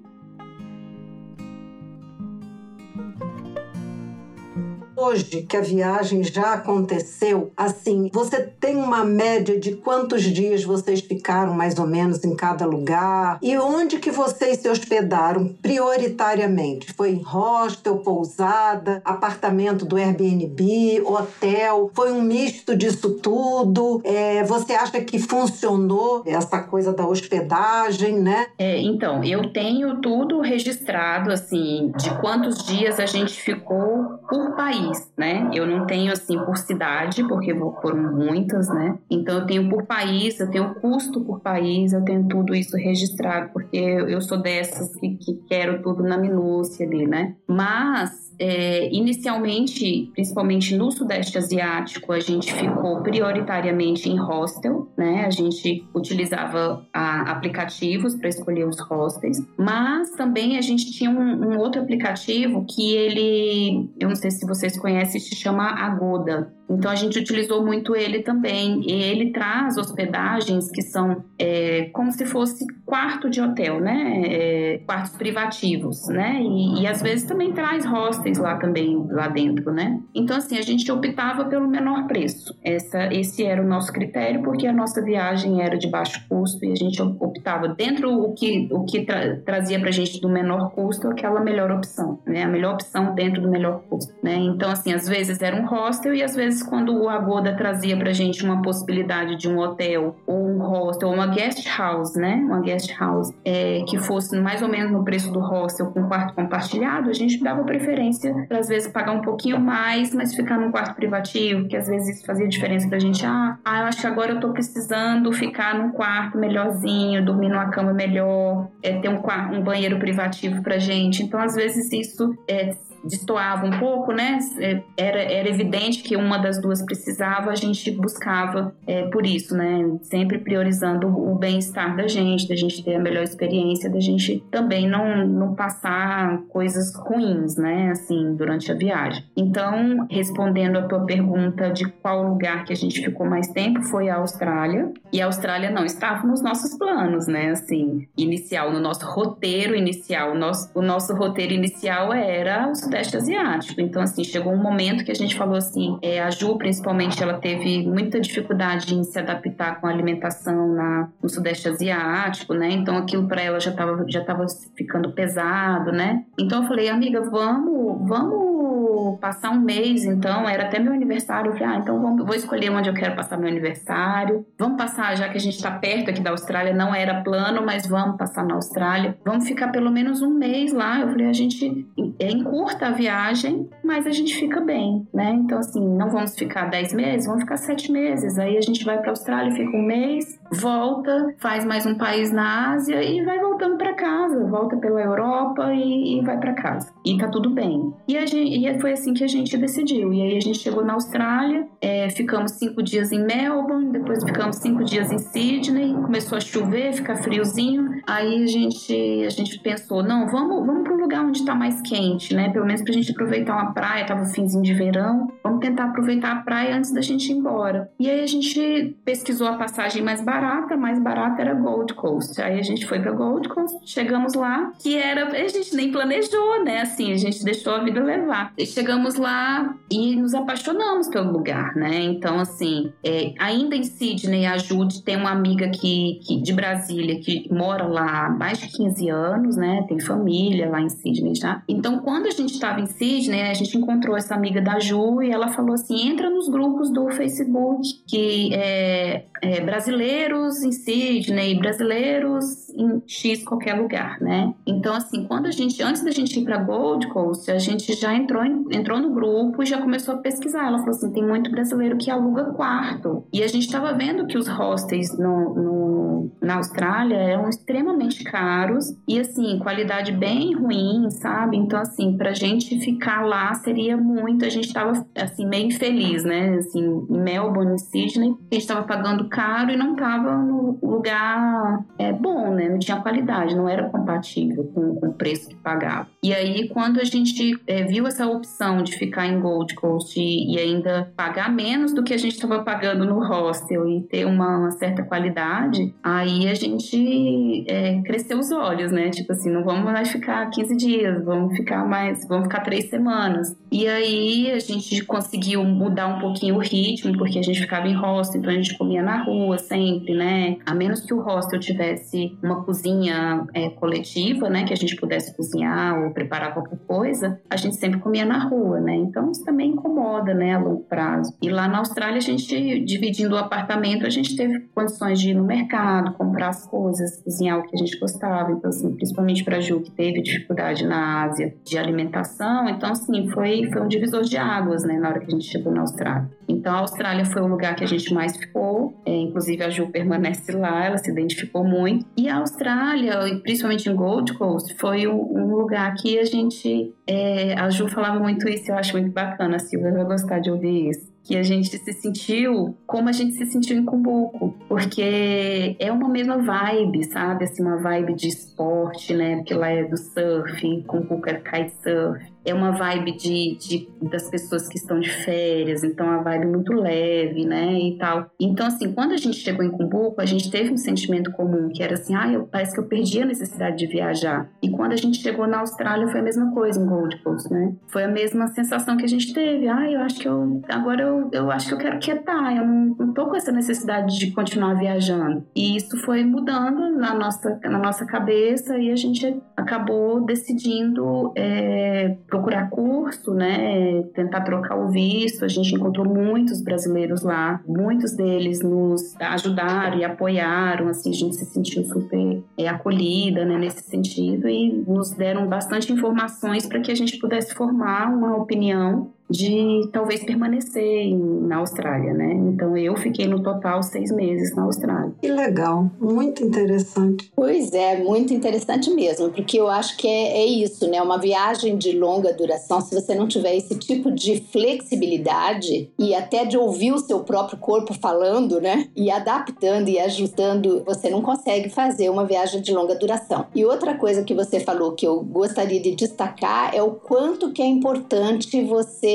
Hoje que a viagem já aconteceu, assim, você tem uma média de quantos dias vocês ficaram mais ou menos em cada lugar e onde que vocês se hospedaram prioritariamente? Foi em hostel, pousada, apartamento do Airbnb, hotel? Foi um misto disso tudo? É, você acha que funcionou essa coisa da hospedagem, né? É, então, eu tenho tudo registrado, assim, de quantos dias a gente ficou por país país, né? Eu não tenho assim por cidade, porque foram muitas, né? Então eu tenho por país, eu tenho custo por país, eu tenho tudo isso registrado, porque eu sou dessas que, que quero tudo na minúcia ali, né? Mas é, inicialmente, principalmente no Sudeste Asiático, a gente ficou prioritariamente em hostel, né? A gente utilizava a, aplicativos para escolher os hostels, mas também a gente tinha um, um, outro aplicativo que ele, eu não sei se vocês conhecem, se chama Agoda. Então a gente utilizou muito ele também. E ele traz hospedagens que são é, como se fosse quarto de hotel, né? É, quartos privativos, né? E, e, às vezes também traz hostels lá também, lá dentro, né? Então assim, a gente optava pelo menor preço. Essa, esse era o nosso critério, porque a nossa viagem era de baixo custo e a gente optava dentro o que, o que tra trazia pra gente do menor custo, aquela melhor opção, né? A melhor opção dentro do melhor custo, né? Então assim, às vezes era um hostel e às vezes quando o Agoda trazia pra gente uma possibilidade de um hotel ou um hostel ou uma guest house, né? Uma guest house é, que fosse mais ou menos no preço do hostel com quarto compartilhado, a gente dava preferência para às vezes pagar um pouquinho mais, mas ficar num quarto privativo, que às vezes isso fazia diferença pra gente. Ah, ah eu acho que agora eu tô precisando ficar num quarto melhorzinho, dormir numa cama melhor, é, ter um, um banheiro privativo pra gente. Então, às vezes, isso é, destoava um pouco, né? É, era, era evidente que uma das duas precisava, a gente buscava é, por isso, né? Sempre priorizando o bem-estar da gente, da gente ter a melhor experiência, da gente também não, não passar coisas ruins, né? Assim, durante a viagem. Então, respondendo a tua pergunta de qual lugar que a gente ficou mais tempo, foi a Austrália. E a Austrália não estava nos nossos planos, né? Assim, inicial, no nosso roteiro inicial. O nosso, o nosso roteiro inicial era Sudeste Asiático. Então, assim, chegou um momento que a gente falou assim, é, a Ju, principalmente, ela teve muita dificuldade em se adaptar com a alimentação na, no Sudeste Asiático, né? Então, aquilo para ela já estava já tava ficando pesado, né? Então, eu falei, amiga, vamos, vamos passar um mês, então, era até meu aniversário. Eu falei, ah, então vamos, vou escolher onde eu quero passar meu aniversário. Vamos passar, já que a gente está perto aqui da Austrália, não era plano, mas vamos passar na Austrália. Vamos ficar pelo menos um mês lá. Eu falei, a gente é encurta a viagem, mas a gente fica bem, né? Então, assim, não vamos ficar dez meses, vamos ficar sete meses. Aí a gente vai para a Austrália, fica um mês, volta, faz mais um país na Ásia e vai voltando para casa, volta pela Europa e, e vai para casa. E tá tudo bem. E, a gente, e foi assim que a gente decidiu. E aí a gente chegou na Austrália, é, ficamos cinco dias em Melbourne, depois ficamos cinco dias em Sydney, começou a chover, ficar friozinho. Aí a gente, a gente pensou, não, vamos, vamos para um lugar onde está mais quente né? Pelo menos pra gente aproveitar uma praia, tava finzinho de verão, vamos tentar aproveitar a praia antes da gente ir embora. E aí a gente pesquisou a passagem mais barata, mais barata era Gold Coast. Aí a gente foi pra Gold Coast, chegamos lá, que era, a gente nem planejou, né? Assim, a gente deixou a vida levar. Chegamos lá e nos apaixonamos pelo lugar, né? Então, assim, é, ainda em Sydney, a Jude tem uma amiga que, que, de Brasília que mora lá há mais de 15 anos, né? Tem família lá em Sydney já. Então, quando a gente estava em Sydney, a gente encontrou essa amiga da Ju e ela falou assim: entra nos grupos do Facebook, que é, é brasileiros em Sydney, brasileiros em X qualquer lugar, né? Então, assim, quando a gente, antes da gente ir para Gold Coast, a gente já entrou, em, entrou no grupo e já começou a pesquisar. Ela falou assim: tem muito brasileiro que aluga quarto. E a gente estava vendo que os hostels no, no, na Austrália eram extremamente caros e, assim, qualidade bem ruim, sabe? Então, assim, pra gente ficar lá seria muito. A gente estava, assim, meio infeliz, né? Assim, em Melbourne, Sydney, a gente estava pagando caro e não estava no lugar é, bom, né? Não tinha qualidade, não era compatível com, com o preço que pagava. E aí, quando a gente é, viu essa opção de ficar em Gold Coast e, e ainda pagar menos do que a gente estava pagando no hostel e ter uma, uma certa qualidade, aí a gente é, cresceu os olhos, né? Tipo assim, não vamos mais ficar 15 dias, vamos ficar mais, vamos ficar três semanas. E aí a gente conseguiu mudar um pouquinho o ritmo, porque a gente ficava em hostel, então a gente comia na rua sempre, né? A menos que o hostel tivesse uma cozinha é, coletiva, né? Que a gente pudesse cozinhar ou preparar qualquer coisa, a gente sempre comia na rua, né? Então isso também incomoda, né? A longo prazo. E lá na Austrália, a gente, dividindo o apartamento, a gente teve condições de ir no mercado, comprar as coisas, cozinhar o que a gente gostava. Então, assim, principalmente para a Ju, que teve dificuldade na Ásia de alimentação. Então, assim, foi, foi um divisor de águas, né? Na hora que a gente chegou na Austrália. Então, a Austrália foi o lugar que a gente mais ficou. É, inclusive, a Ju permanece lá, ela se identificou muito. E a Austrália, principalmente em Gold Coast, foi um lugar que a gente. É, a Ju falava muito isso, eu acho muito bacana. A Silvia vai gostar de ouvir isso que a gente se sentiu como a gente se sentiu em Cumbuco, porque é uma mesma vibe, sabe? Assim, uma vibe de esporte, né? Porque lá é do surf, Cumbuco é kitesurf é uma vibe de, de, das pessoas que estão de férias, então é uma vibe muito leve, né, e tal. Então, assim, quando a gente chegou em Cumbuco, a gente teve um sentimento comum, que era assim, ah, eu, parece que eu perdi a necessidade de viajar. E quando a gente chegou na Austrália, foi a mesma coisa em Gold Coast, né? Foi a mesma sensação que a gente teve. Ah, eu acho que eu, agora eu, eu acho que eu quero quietar, eu não, não tô com essa necessidade de continuar viajando. E isso foi mudando na nossa, na nossa cabeça e a gente acabou decidindo é, procurar curso, né, tentar trocar o visto. A gente encontrou muitos brasileiros lá, muitos deles nos ajudaram e apoiaram, assim, a gente se sentiu super é, acolhida, né, nesse sentido e nos deram bastante informações para que a gente pudesse formar uma opinião de talvez permanecer na Austrália, né? Então eu fiquei no total seis meses na Austrália. Que legal, muito interessante. Pois é, muito interessante mesmo, porque eu acho que é, é isso, né? Uma viagem de longa duração, se você não tiver esse tipo de flexibilidade e até de ouvir o seu próprio corpo falando, né? E adaptando e ajustando, você não consegue fazer uma viagem de longa duração. E outra coisa que você falou que eu gostaria de destacar é o quanto que é importante você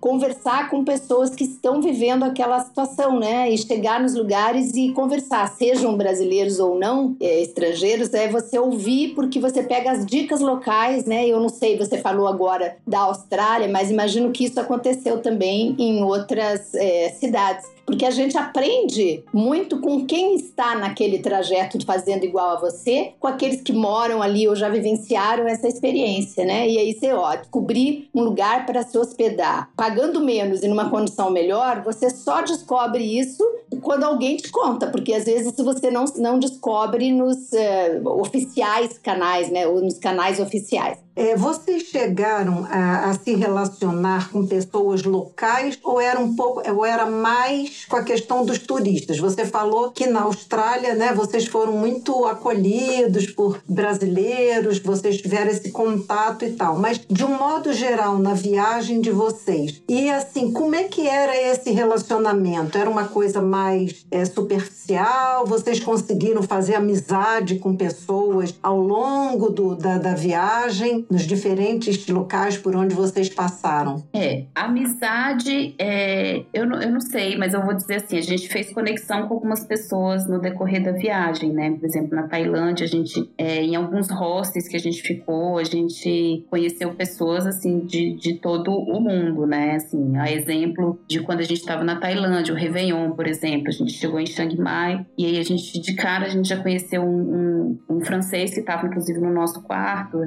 conversar com pessoas que estão vivendo aquela situação, né? E chegar nos lugares e conversar, sejam brasileiros ou não, é, estrangeiros, é você ouvir, porque você pega as dicas locais, né? Eu não sei, você falou agora da Austrália, mas imagino que isso aconteceu também em outras é, cidades porque a gente aprende muito com quem está naquele trajeto fazendo igual a você, com aqueles que moram ali ou já vivenciaram essa experiência, né? E aí você, ó, descobrir um lugar para se hospedar, pagando menos e numa condição melhor, você só descobre isso quando alguém te conta, porque às vezes você não, não descobre nos uh, oficiais canais, né? Ou nos canais oficiais. É, vocês chegaram a, a, se relacionar com pessoas locais ou era um pouco, ou era mais com a questão dos turistas? Você falou que na Austrália, né, vocês foram muito acolhidos por brasileiros, vocês tiveram esse contato e tal. Mas de um modo geral na viagem de vocês, e assim, como é que era esse relacionamento? Era uma coisa mais é, superficial? Vocês conseguiram fazer amizade com pessoas ao longo do, da, da viagem? Nos diferentes locais por onde vocês passaram? É, amizade, é, eu, não, eu não sei, mas eu vou dizer assim, a gente fez conexão com algumas pessoas no decorrer da viagem, né? Por exemplo, na Tailândia, a gente, é, em alguns hostels que a gente ficou, a gente conheceu pessoas, assim, de, de todo o mundo, né? Assim, a exemplo de quando a gente estava na Tailândia, o Réveillon, por exemplo, a gente chegou em Chiang Mai e aí a gente, de cara, a gente já conheceu um, um, um francês que estava, inclusive, no nosso quarto,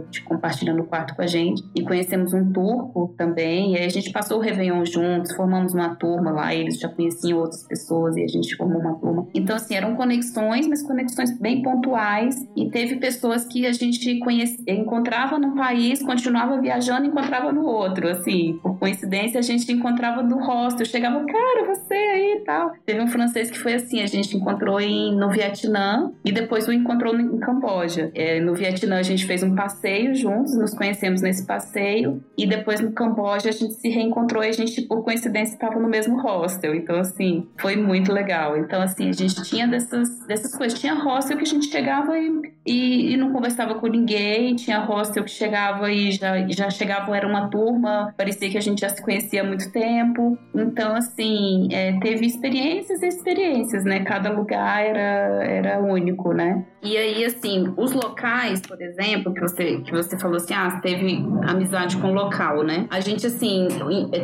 compartilhando o quarto com a gente, e conhecemos um turco também, e aí a gente passou o Réveillon juntos, formamos uma turma lá, eles já conheciam outras pessoas e a gente formou uma turma. Então, assim, eram conexões, mas conexões bem pontuais, e teve pessoas que a gente conhecia, encontrava num país, continuava viajando e encontrava no outro, assim, por coincidência a gente encontrava no hostel, chegava, cara, você aí e tal. Teve um francês que foi assim, a gente encontrou em, no Vietnã e depois o encontrou em Camboja. É, no Vietnã a gente fez um passeio juntos, nos conhecemos nesse passeio e depois no Camboja a gente se reencontrou e a gente, por coincidência, estava no mesmo hostel. Então, assim, foi muito legal. Então, assim, a gente tinha dessas, dessas coisas. Tinha hostel que a gente chegava e, e, e não conversava com ninguém, tinha hostel que chegava e já, já chegava, era uma turma, parecia que a gente já se conhecia há muito tempo. Então, assim, é, teve experiências e experiências, né? Cada lugar era, era único, né? E aí, assim, os locais, por exemplo, que você, que você falou assim, ah, teve amizade com o local, né? A gente, assim,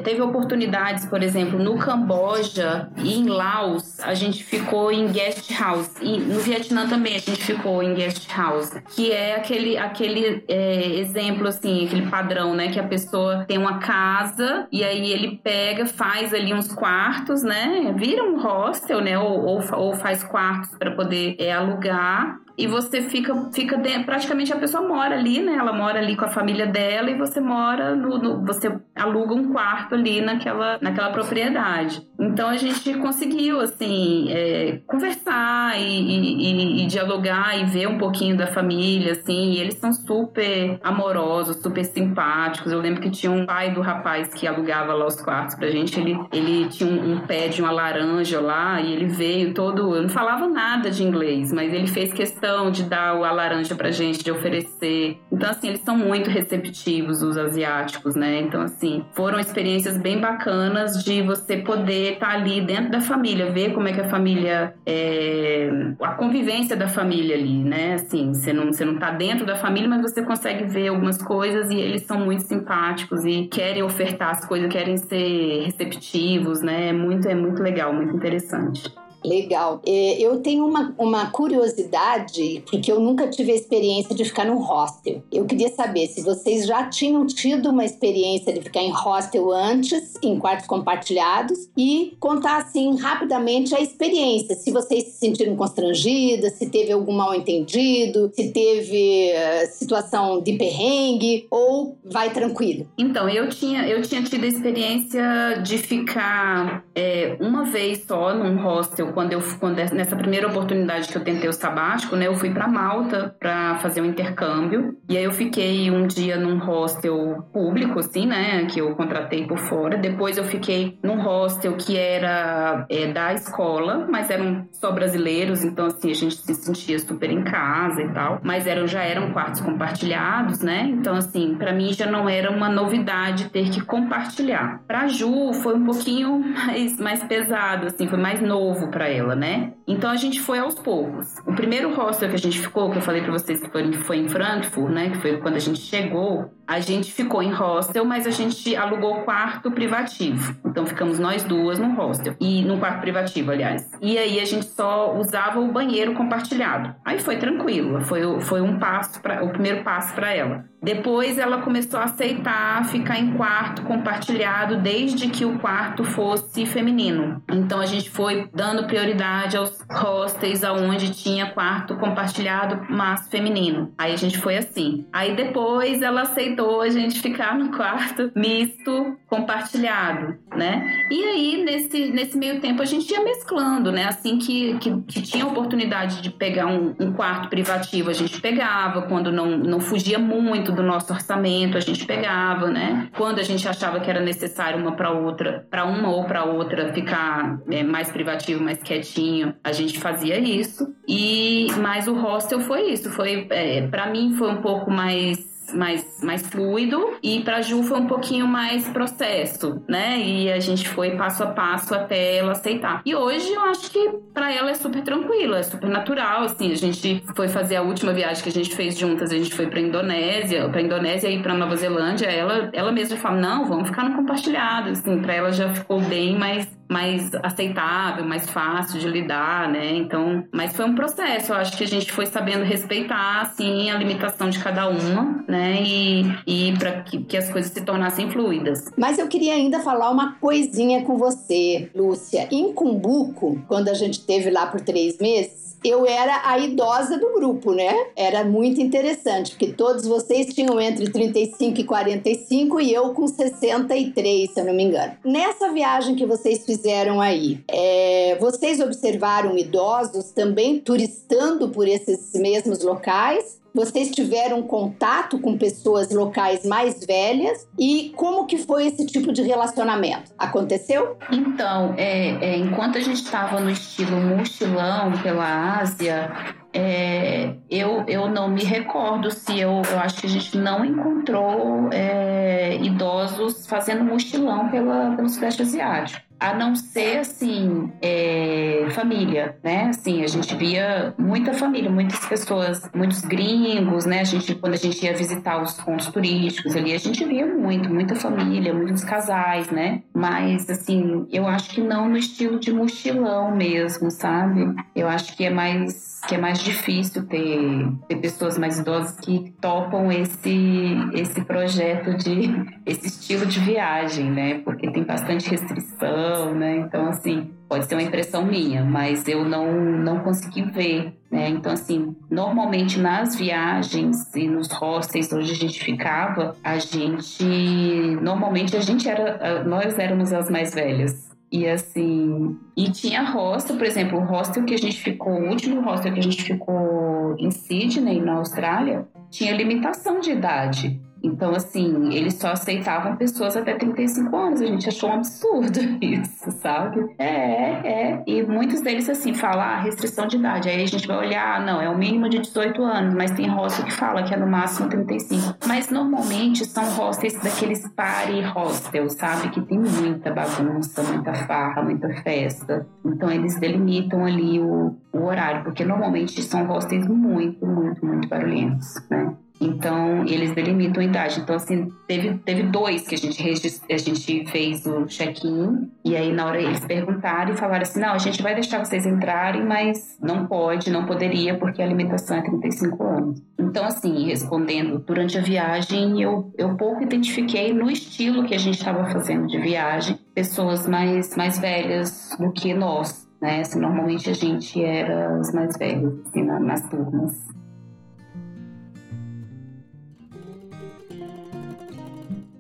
teve oportunidades, por exemplo, no Camboja e em Laos, a gente ficou em guest house. E no Vietnã também a gente ficou em guest house, que é aquele, aquele é, exemplo, assim, aquele padrão, né? Que a pessoa tem uma casa e aí ele pega, faz ali uns quartos, né? Vira um hostel, né? Ou, ou, ou faz quartos para poder é, alugar e você fica, fica dentro, praticamente a pessoa mora ali, né? Ela mora ali com a família dela e você mora no, no, você aluga um quarto ali naquela, naquela propriedade. Então a gente conseguiu assim é, conversar e, e, e, dialogar e ver um pouquinho da família, assim. E eles são super amorosos, super simpáticos. Eu lembro que tinha um pai do rapaz que alugava lá os quartos pra gente. Ele, ele tinha um, um pé de uma laranja lá e ele veio todo, eu não falava nada de inglês, mas ele fez questão de dar a laranja pra gente, de oferecer. Então, assim, eles são muito receptivos, os asiáticos, né? Então, assim, foram experiências bem bacanas de você poder estar tá ali dentro da família, ver como é que a família. É... a convivência da família ali, né? Assim, você não, você não tá dentro da família, mas você consegue ver algumas coisas e eles são muito simpáticos e querem ofertar as coisas, querem ser receptivos, né? É muito, é muito legal, muito interessante. Legal. É, eu tenho uma, uma curiosidade, porque eu nunca tive a experiência de ficar num hostel. Eu queria saber se vocês já tinham tido uma experiência de ficar em hostel antes, em quartos compartilhados, e contar assim rapidamente a experiência. Se vocês se sentiram constrangidas, se teve algum mal entendido, se teve uh, situação de perrengue, ou vai tranquilo. Então, eu tinha, eu tinha tido a experiência de ficar é, uma vez só num hostel quando eu quando nessa primeira oportunidade que eu tentei o sabático, né, eu fui para Malta para fazer um intercâmbio. E aí eu fiquei um dia num hostel público assim, né, que eu contratei por fora. Depois eu fiquei num hostel que era é, da escola, mas eram só brasileiros, então assim a gente se sentia super em casa e tal. Mas eram já eram quartos compartilhados, né? Então assim, para mim já não era uma novidade ter que compartilhar. Para Ju foi um pouquinho mais mais pesado, assim, foi mais novo para para ela, né? Então a gente foi aos poucos. O primeiro hostel que a gente ficou, que eu falei para vocês que foi, foi em Frankfurt, né? Que foi quando a gente chegou, a gente ficou em hostel, mas a gente alugou quarto privativo. Então ficamos nós duas no hostel. E no quarto privativo, aliás. E aí a gente só usava o banheiro compartilhado. Aí foi tranquilo. Foi, foi um passo, pra, o primeiro passo para ela. Depois ela começou a aceitar ficar em quarto compartilhado desde que o quarto fosse feminino. Então a gente foi dando prioridade aos hostels aonde tinha quarto compartilhado mas feminino. Aí a gente foi assim. Aí depois ela aceitou a gente ficar no quarto misto compartilhado, né? E aí nesse, nesse meio tempo a gente ia mesclando, né? Assim que, que, que tinha oportunidade de pegar um, um quarto privativo, a gente pegava. Quando não, não fugia muito do nosso orçamento, a gente pegava, né? Quando a gente achava que era necessário uma para outra, para uma ou para outra ficar é, mais privativo, mais quietinho, a gente fazia isso. E mas o hostel foi isso, foi é, para mim foi um pouco mais mais, mais fluido e para Ju foi um pouquinho mais processo, né? E a gente foi passo a passo até ela aceitar. E hoje eu acho que para ela é super tranquilo, é super natural, assim. A gente foi fazer a última viagem que a gente fez juntas, a gente foi para Indonésia, para Indonésia e para Nova Zelândia. Ela, ela mesma fala: "Não, vamos ficar no compartilhado". Assim, para ela já ficou bem mais mais aceitável, mais fácil de lidar, né? Então, mas foi um processo. Eu acho que a gente foi sabendo respeitar, assim, a limitação de cada uma, né? E, e para que, que as coisas se tornassem fluidas. Mas eu queria ainda falar uma coisinha com você, Lúcia. Em Cumbuco, quando a gente teve lá por três meses, eu era a idosa do grupo, né? Era muito interessante, porque todos vocês tinham entre 35 e 45 e eu com 63, se eu não me engano. Nessa viagem que vocês fizeram aí, é, vocês observaram idosos também turistando por esses mesmos locais? Vocês tiveram contato com pessoas locais mais velhas e como que foi esse tipo de relacionamento? Aconteceu? Então, é, é enquanto a gente estava no estilo mochilão pela Ásia, é, eu, eu não me recordo se eu, eu acho que a gente não encontrou é, idosos fazendo mochilão pela, pelo Sudeste Asiático a não ser assim é, família, né? Assim, a gente via muita família, muitas pessoas, muitos gringos, né? A gente quando a gente ia visitar os pontos turísticos ali, a gente via muito, muita família, muitos casais, né? Mas assim, eu acho que não no estilo de mochilão mesmo, sabe? Eu acho que é mais que é mais difícil ter, ter pessoas mais idosas que topam esse, esse projeto de esse estilo de viagem, né? Porque tem bastante restrição, né? Então, assim, pode ser uma impressão minha, mas eu não, não consegui ver, né? Então, assim, normalmente nas viagens e nos hostels onde a gente ficava, a gente, normalmente a gente era, nós éramos as mais velhas, e assim, e tinha hostel, por exemplo, o hostel que a gente ficou, o último hostel que a gente ficou em Sydney, na Austrália, tinha limitação de idade. Então, assim, eles só aceitavam pessoas até 35 anos. A gente achou um absurdo isso, sabe? É, é. E muitos deles, assim, falam, ah, restrição de idade. Aí a gente vai olhar, ah, não, é o mínimo de 18 anos, mas tem hostel que fala que é no máximo 35. Mas normalmente são hostels daqueles party hostels, sabe? Que tem muita bagunça, muita farra, muita festa. Então eles delimitam ali o, o horário, porque normalmente são hostels muito, muito, muito barulhentos, né? Então, eles delimitam a idade. Então, assim, teve, teve dois que a gente, a gente fez o check-in. E aí, na hora, eles perguntaram e falaram assim: não, a gente vai deixar vocês entrarem, mas não pode, não poderia, porque a limitação é 35 anos. Então, assim, respondendo, durante a viagem, eu, eu pouco identifiquei no estilo que a gente estava fazendo de viagem pessoas mais, mais velhas do que nós. Né? Assim, normalmente a gente era os mais velhos assim, nas turmas.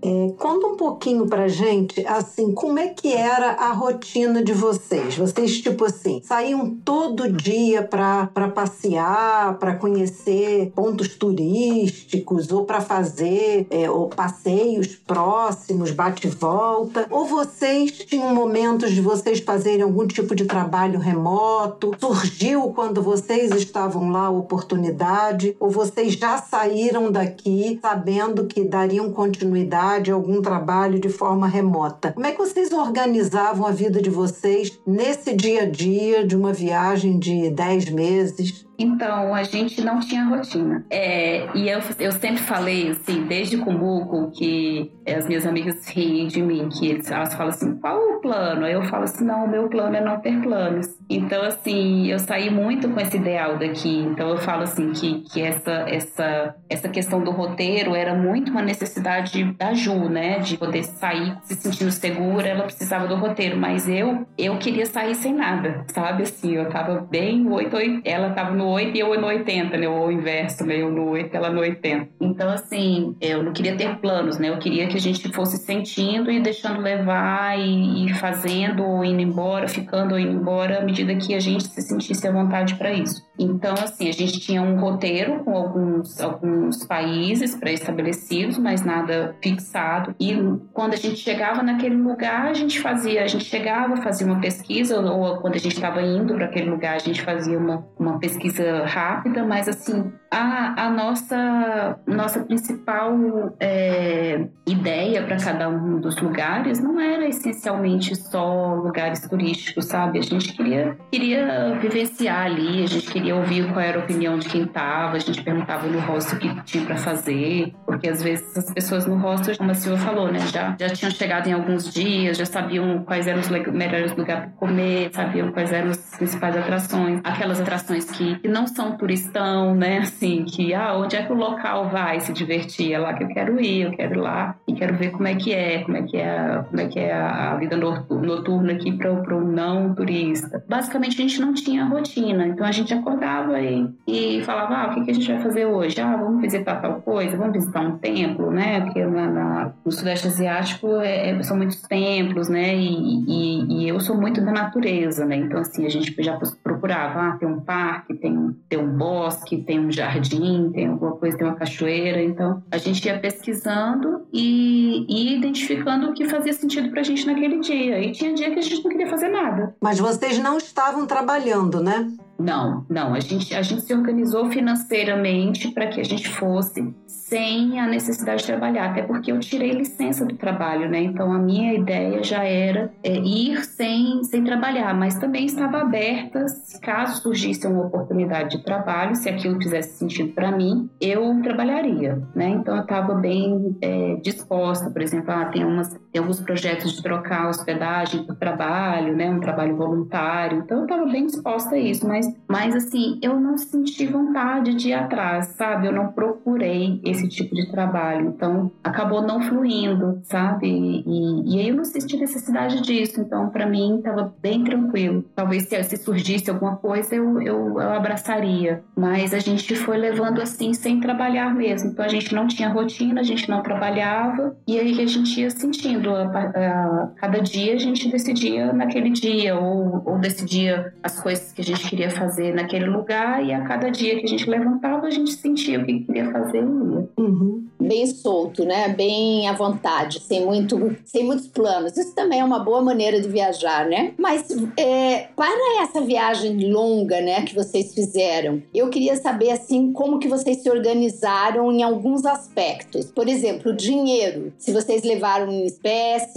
É, conta um pouquinho pra gente, assim, como é que era a rotina de vocês? Vocês, tipo assim, saíam todo dia para passear, para conhecer pontos turísticos, ou para fazer é, ou passeios próximos, bate-volta? Ou vocês tinham momentos de vocês fazerem algum tipo de trabalho remoto? Surgiu quando vocês estavam lá a oportunidade? Ou vocês já saíram daqui sabendo que dariam continuidade? De algum trabalho de forma remota. Como é que vocês organizavam a vida de vocês nesse dia a dia de uma viagem de 10 meses? Então, a gente não tinha rotina. É, e eu, eu sempre falei, assim, desde Cumbuco, que as minhas amigas riem de mim, que elas falam assim, qual o plano? Eu falo assim, não, o meu plano é não ter planos. Então, assim, eu saí muito com esse ideal daqui. Então, eu falo assim, que, que essa, essa, essa questão do roteiro era muito uma necessidade da Ju, né? De poder sair se sentindo segura, ela precisava do roteiro. Mas eu, eu queria sair sem nada, sabe? Assim, eu tava bem 8, 8 ela tava no 8 e eu no 80, né? Ou o inverso, né? Eu no 8 ela no 80. Então, assim, eu não queria ter planos, né? Eu queria que a gente fosse sentindo e deixando levar e, e fazendo, ou indo embora, ficando ou indo embora, à medida que a gente se sentisse à vontade para isso. Então, assim, a gente tinha um roteiro com alguns, alguns países pré-estabelecidos, mas nada fixado. E quando a gente chegava naquele lugar, a gente fazia, a gente chegava, fazia uma pesquisa, ou quando a gente estava indo para aquele lugar, a gente fazia uma, uma pesquisa pesquisa rápida, mas assim, a, a nossa, nossa principal é, ideia para cada um dos lugares não era essencialmente só lugares turísticos, sabe? A gente queria, queria vivenciar ali, a gente queria ouvir qual era a opinião de quem estava, a gente perguntava no hostel o que tinha para fazer, porque às vezes as pessoas no hostel, como a Silvia falou, né, já, já tinham chegado em alguns dias, já sabiam quais eram os melhores lugares para comer, sabiam quais eram as principais atrações, aquelas atrações que, que não são turistão, né, assim, que, ah, onde é que o local vai se divertir? É lá que eu quero ir, eu quero ir lá e quero ver como é que é, como é que é, como é, que é a vida noturna aqui para o não turista. Basicamente, a gente não tinha rotina, então a gente acordava e, e falava, ah, o que, que a gente vai fazer hoje? Ah, vamos visitar tal coisa, vamos visitar um templo, né, porque na, na, no Sudeste Asiático é, é são muitos templos, né, e, e, e, eu sou muito da natureza, né, então assim, a gente já procurava, ah, tem um parque, tem, tem um bosque, tem um jardim, tem alguma coisa, tem uma cachoeira, então a gente ia pesquisando e, e identificando o que fazia sentido pra gente naquele dia, e tinha dia que a gente não queria fazer nada. Mas vocês não estavam trabalhando, né? Não, não. A gente, a gente se organizou financeiramente para que a gente fosse sem a necessidade de trabalhar, até porque eu tirei licença do trabalho, né? Então a minha ideia já era é, ir sem, sem trabalhar, mas também estava aberta, caso surgisse uma oportunidade de trabalho, se aquilo fizesse sentido para mim, eu trabalharia, né? Então eu estava bem é, disposta, por exemplo, ah, tem, umas, tem alguns projetos de trocar hospedagem por trabalho, né? Um trabalho voluntário, então eu estava bem disposta a isso, mas mas assim, eu não senti vontade de ir atrás, sabe? Eu não procurei esse tipo de trabalho, então acabou não fluindo, sabe? E, e aí eu não senti necessidade disso, então para mim estava bem tranquilo. Talvez se, se surgisse alguma coisa eu, eu, eu abraçaria, mas a gente foi levando assim sem trabalhar mesmo. Então a gente não tinha rotina, a gente não trabalhava e aí a gente ia sentindo. A, a, a, cada dia a gente decidia naquele dia ou, ou decidia as coisas que a gente queria fazer naquele lugar e a cada dia que a gente levantava a gente sentia o que queria fazer e. Uhum. Bem solto, né? Bem à vontade, sem, muito, sem muitos planos. Isso também é uma boa maneira de viajar, né? Mas é, para essa viagem longa, né, que vocês fizeram, eu queria saber assim como que vocês se organizaram em alguns aspectos. Por exemplo, dinheiro. Se vocês levaram em espécie,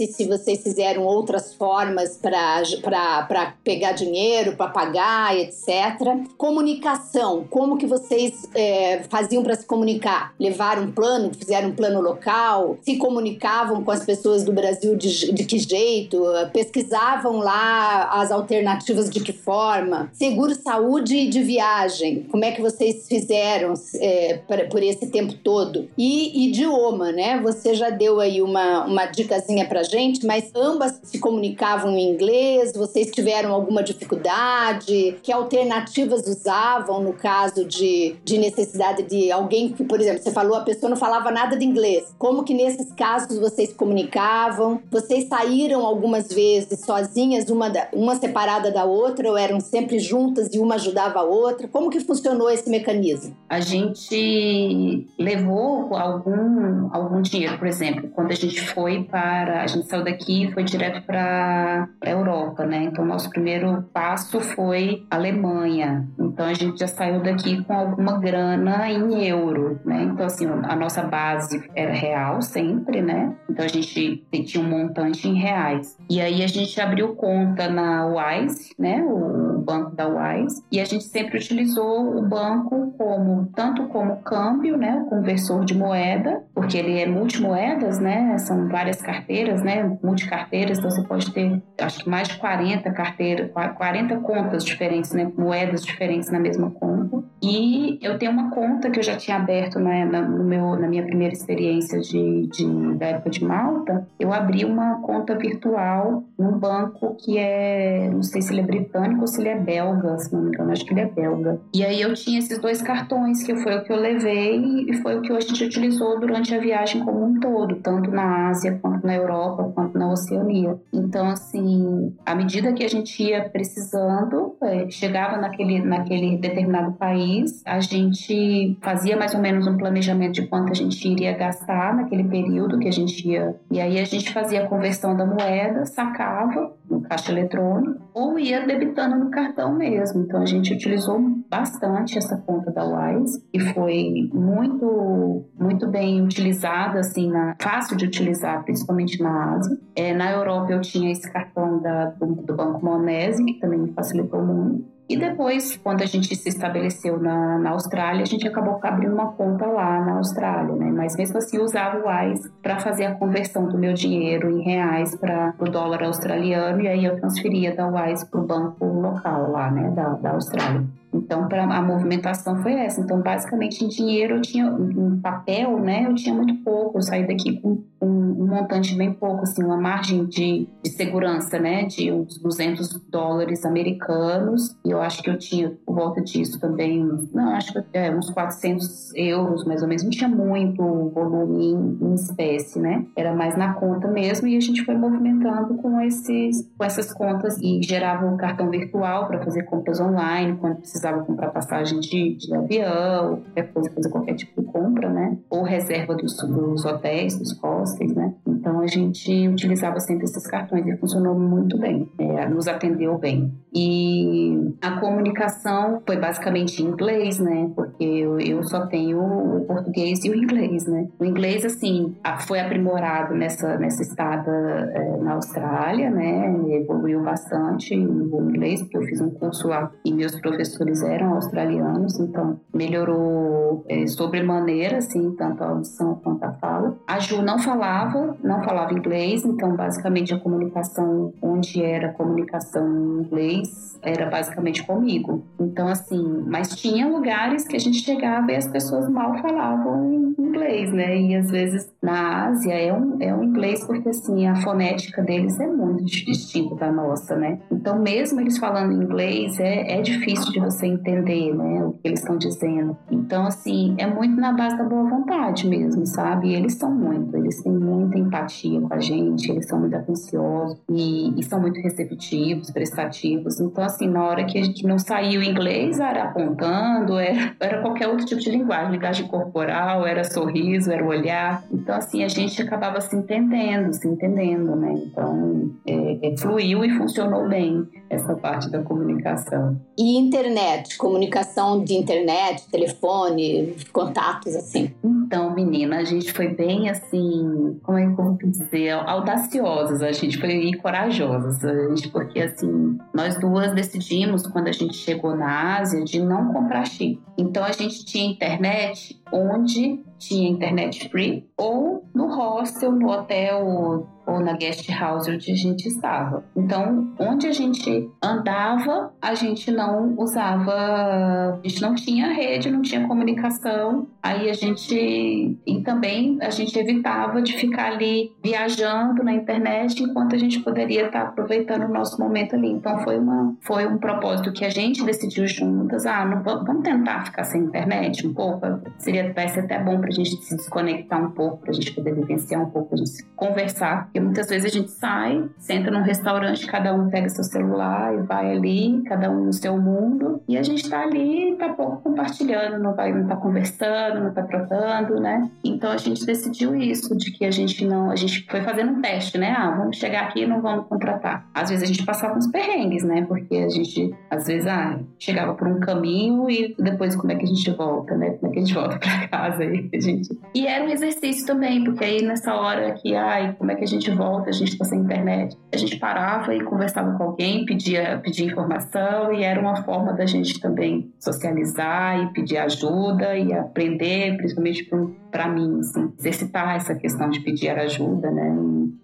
se vocês fizeram outras formas para pegar dinheiro, para pagar etc. Comunicação, como que vocês é, faziam para se comunicar? Levaram um plano, fizeram um plano local? Se comunicavam com as pessoas do Brasil de, de que jeito? Pesquisavam lá as alternativas de que forma? Seguro saúde de viagem, como é que vocês fizeram é, por esse tempo todo? E idioma, né? Você já deu aí uma, uma dicasinha pra gente, mas ambas se comunicavam em inglês? Vocês tiveram alguma dificuldade? Que alternativas usavam no caso de, de necessidade de alguém que, por exemplo, você falou a pessoa não falava nada de inglês. Como que nesses casos vocês comunicavam? Vocês saíram algumas vezes sozinhas, uma, da, uma separada da outra, ou eram sempre juntas e uma ajudava a outra? Como que funcionou esse mecanismo? A gente levou algum, algum dinheiro, por exemplo, quando a gente foi para. A gente saiu daqui e foi direto para a Europa, né? Então, nosso primeiro passo foi Alemanha. Então a gente já saiu daqui com alguma grana em euro, né? Então assim, a nossa base era real sempre, né? Então a gente tinha um montante em reais. E aí a gente abriu conta na Wise, né? O banco da Wise, e a gente sempre utilizou o banco como tanto como câmbio, né? Conversor de moeda, porque ele é multimoedas, né? São várias carteiras, né? Multicarteiras, então você pode ter acho que mais de 40 carteiras, 40 contas diferentes né, moedas diferentes na mesma conta. E eu tenho uma conta que eu já tinha aberto né, na, no meu, na minha primeira experiência de, de, da época de Malta. Eu abri uma conta virtual num banco que é, não sei se ele é britânico ou se ele é belga, se não me engano, acho que ele é belga. E aí eu tinha esses dois cartões, que foi o que eu levei e foi o que a gente utilizou durante a viagem como um todo, tanto na Ásia, quanto na Europa, quanto na Oceania. Então, assim, à medida que a gente ia precisando, é, chegava naquele, naquele determinado país, a gente fazia mais ou menos um planejamento de quanto a gente iria gastar naquele período que a gente ia. E aí a gente fazia a conversão da moeda, sacava caixa eletrônico ou ia debitando no cartão mesmo. Então a gente utilizou bastante essa conta da Wise e foi muito, muito bem utilizada, assim, na, fácil de utilizar, principalmente na Ásia. É, na Europa eu tinha esse cartão da, do, do Banco Monese, que também me facilitou muito. E depois, quando a gente se estabeleceu na, na Austrália, a gente acabou abrindo uma conta lá na Austrália, né? Mas mesmo assim, usava o Wise para fazer a conversão do meu dinheiro em reais para o dólar australiano e aí eu transferia da Wise para o banco local lá, né, da, da Austrália. Então, para a movimentação foi essa. Então, basicamente, em dinheiro eu tinha, em papel, né, eu tinha muito pouco. Eu saí daqui com um, um montante bem pouco, assim, uma margem de, de, segurança, né, de uns 200 dólares americanos. E eu acho que eu tinha, por volta disso também, não, acho que é, uns 400 euros, mais ou menos. Não tinha muito volume em, em espécie, né? Era mais na conta mesmo. E a gente foi movimentando com, esses, com essas contas e gerava um cartão virtual para fazer compras online, quando precisava comprar passagem de, de avião, qualquer coisa, fazer qualquer tipo de compra, né? Ou reserva dos, dos hotéis, dos hostels, né? Então a gente utilizava sempre esses cartões e funcionou muito bem, é, nos atendeu bem. E a comunicação foi basicamente em inglês, né? Porque eu, eu só tenho o português e o inglês, né? O inglês, assim, foi aprimorado nessa, nessa estada é, na Austrália, né? Evoluiu bastante o inglês, porque eu fiz um curso lá e meus professores eram australianos, então melhorou é, sobremaneira, assim, tanto a audição quanto a fala. A Ju não falava, não falava inglês, então basicamente a comunicação, onde era comunicação em inglês, era basicamente comigo. Então, assim, mas tinha lugares que a gente chegava e as pessoas mal falavam inglês, né? E às vezes na Ásia é um, é um inglês porque, assim, a fonética deles é muito distinta da nossa, né? Então, mesmo eles falando inglês, é, é difícil de você entender, né? O que eles estão dizendo. Então, assim, é muito na base da boa vontade mesmo, sabe? E eles são muito, eles têm muita empatia com a gente, eles são muito atenciosos e, e são muito receptivos, prestativos. Então, assim, na hora que a gente não saiu inglês, era apontando, era, era qualquer outro tipo de linguagem, linguagem corporal, era sorriso, era olhar. Então, assim, a gente acabava se entendendo, se entendendo, né? Então, é, é, fluiu e funcionou bem essa parte da comunicação. E internet, comunicação de internet, telefone, contatos, assim? Então, menina, a gente foi bem assim, como é que eu vou dizer, audaciosas, a gente foi corajosas, a gente, porque assim, nós duas decidimos, quando a gente chegou na Ásia, de não comprar chip. Então a gente tinha internet onde tinha internet free ou no hostel, no hotel ou na guest house onde a gente estava. Então, onde a gente andava, a gente não usava, a gente não tinha rede, não tinha comunicação. Aí a gente e também a gente evitava de ficar ali viajando na internet enquanto a gente poderia estar aproveitando o nosso momento ali. Então foi uma foi um propósito que a gente decidiu juntas, ah, não, vamos tentar ficar sem internet um pouco, seria até bom para a gente se desconectar um pouco, para a gente poder vivenciar um pouco, a gente conversar porque muitas vezes a gente sai, senta num restaurante, cada um pega seu celular e vai ali, cada um no seu mundo, e a gente está ali, tá pouco compartilhando, não vai, não tá conversando, não tá trocando, né? Então a gente decidiu isso, de que a gente não, a gente foi fazendo um teste, né? Ah, vamos chegar aqui e não vamos contratar. Às vezes a gente passava uns perrengues, né? Porque a gente, às vezes, ah, chegava por um caminho e depois como é que a gente volta, né? Como é que a gente volta para casa aí, gente. E era um exercício também, porque aí nessa hora que, ai, como é que a gente volta, a gente está sem internet. A gente parava e conversava com alguém, pedia, pedia informação e era uma forma da gente também socializar e pedir ajuda e aprender, principalmente para mim, assim, exercitar essa questão de pedir ajuda, né?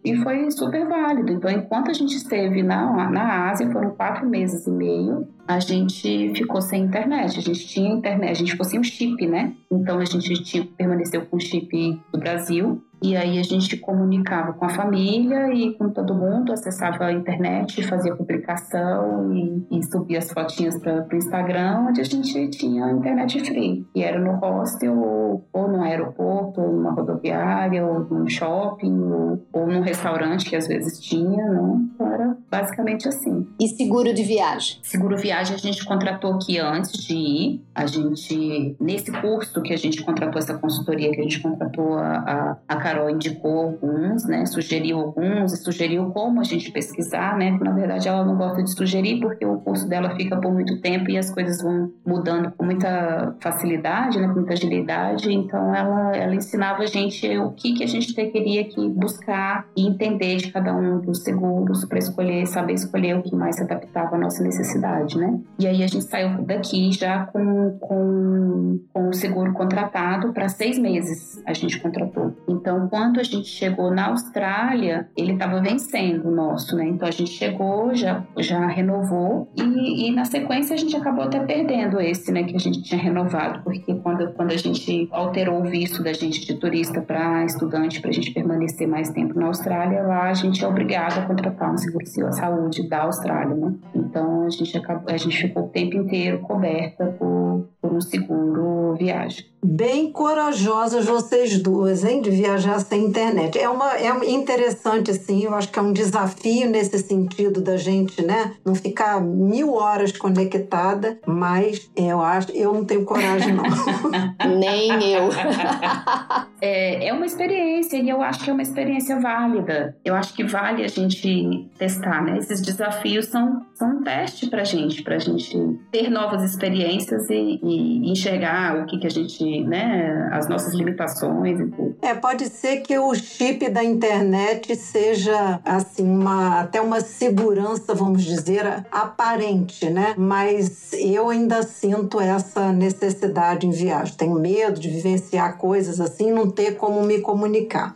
E foi super válido. Então, enquanto a gente esteve na, na Ásia, foram quatro meses e meio, a gente ficou sem internet. A gente tinha internet, a gente ficou sem o chip, né? Então, a gente tinha, permaneceu com o chip do Brasil e aí a gente comunicava com a família e com todo mundo, acessava a internet, fazia publicação e, e subia as fotinhas para o Instagram, onde a gente tinha internet free. E era no hostel, ou, ou no aeroporto, ou numa rodoviária, ou num shopping, ou, ou num restaurante que às vezes tinha, né? Então era basicamente assim. E seguro de viagem? Seguro viagem a gente contratou aqui antes de ir. A gente, nesse curso que a gente contratou, essa consultoria que a gente contratou, a, a, a Carol indicou alguns, né? Sugeriu alguns sugeriu como a gente pesquisar, né? Na verdade, ela não gosta de sugerir porque o curso dela fica por muito tempo e as coisas vão mudando com muita facilidade, né? Com muita agilidade. Então, ela, ela ensinava a gente o que, que a gente teria que buscar e entender de cada um dos seguros para escolher, saber escolher o que mais se adaptava à nossa necessidade, né? E aí a gente saiu daqui já com, com, com o seguro contratado para seis meses. A gente contratou. Então, quando a gente chegou na Austrália, ele estava vencendo o nosso, né? Então a gente chegou, já, já renovou e, e, na sequência a gente acabou até perdendo esse, né? Que a gente tinha renovado, porque quando, quando a gente alterou o visto da gente de turista para estudante, para a gente permanecer mais tempo na Austrália, lá a gente é obrigado a contratar um seguro de saúde da Austrália, né? Então a gente, acabou, a gente ficou o tempo inteiro coberta por, por um seguro viagem. Bem corajosas vocês duas, hein, de viajar sem internet. É uma é interessante assim, eu acho que é um desafio nesse sentido da gente, né, não ficar mil horas conectada, mas eu acho, eu não tenho coragem não. Nem eu. é, é uma experiência e eu acho que é uma experiência válida. Eu acho que vale a gente testar, né? Esses desafios são, são um teste para gente, para gente ter novas experiências e, e enxergar o que que a gente né, as nossas limitações e tudo. É, pode ser que o chip da internet seja assim uma até uma segurança, vamos dizer, aparente, né? Mas eu ainda sinto essa necessidade em viagem. Tenho medo de vivenciar coisas assim, não ter como me comunicar.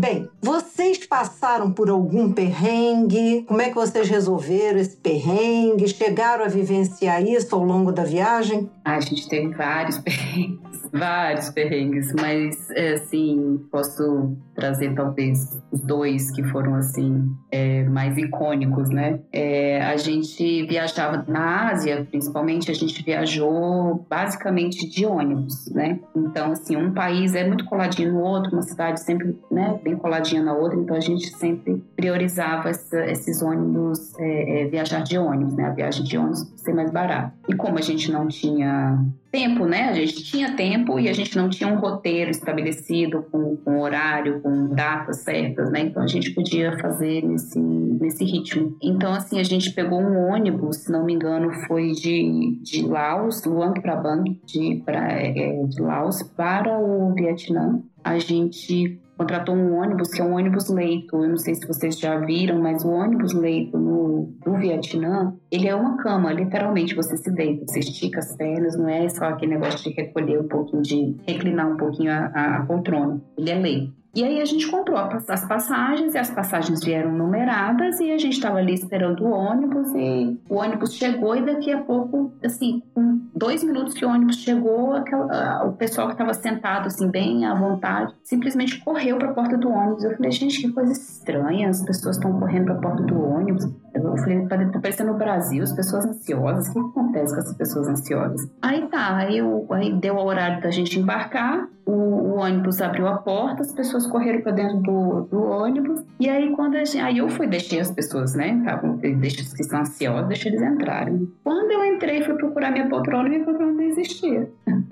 Bem, vocês passaram por algum perrengue? Como é que vocês resolveram esse perrengue? Chegaram a vivenciar isso ao longo da viagem? a gente teve vários perrengues, vários perrengues, mas é, assim, posso trazer talvez os dois que foram assim é, mais icônicos, né? É, a gente viajava na Ásia, principalmente, a gente viajou basicamente de ônibus, né? Então, assim, um país é muito coladinho no outro, uma cidade sempre, né, bem coladinha na outra, então a gente sempre priorizava essa, esses ônibus, é, é, viajar de ônibus, né? A viagem de ônibus ser mais barata. E como a gente não tinha tempo, né? A gente tinha tempo e a gente não tinha um roteiro estabelecido com, com horário, com datas certas, né? Então a gente podia fazer nesse, nesse ritmo. Então, assim, a gente pegou um ônibus, se não me engano, foi de, de Laos, Luang Prabang, de, pra, é, de Laos para o Vietnã. A gente contratou um ônibus que é um ônibus leito. Eu não sei se vocês já viram, mas o ônibus leito no, no Vietnã, ele é uma cama, literalmente. Você se deita, você estica as pernas, não é só aquele negócio de recolher um pouquinho, de reclinar um pouquinho a, a, a poltrona. Ele é leito. E aí a gente comprou as passagens e as passagens vieram numeradas e a gente estava ali esperando o ônibus e o ônibus chegou e daqui a pouco, assim, com dois minutos que o ônibus chegou, aquela, o pessoal que estava sentado assim bem à vontade simplesmente correu para a porta do ônibus. Eu falei, gente, que coisa estranha, as pessoas estão correndo para a porta do ônibus. Eu falei, tá, tá parecendo no Brasil, as pessoas ansiosas, o que acontece com essas pessoas ansiosas? Aí tá, aí, eu, aí deu o horário da gente embarcar, o, o, ônibus abriu a porta, as pessoas correram para dentro do, do, ônibus. E aí, quando a gente, aí eu fui, deixei as pessoas, né? Deixei os que estão ansiosos, deixei eles entrarem. Quando eu entrei, fui procurar minha poltrona e minha poltrona não existia.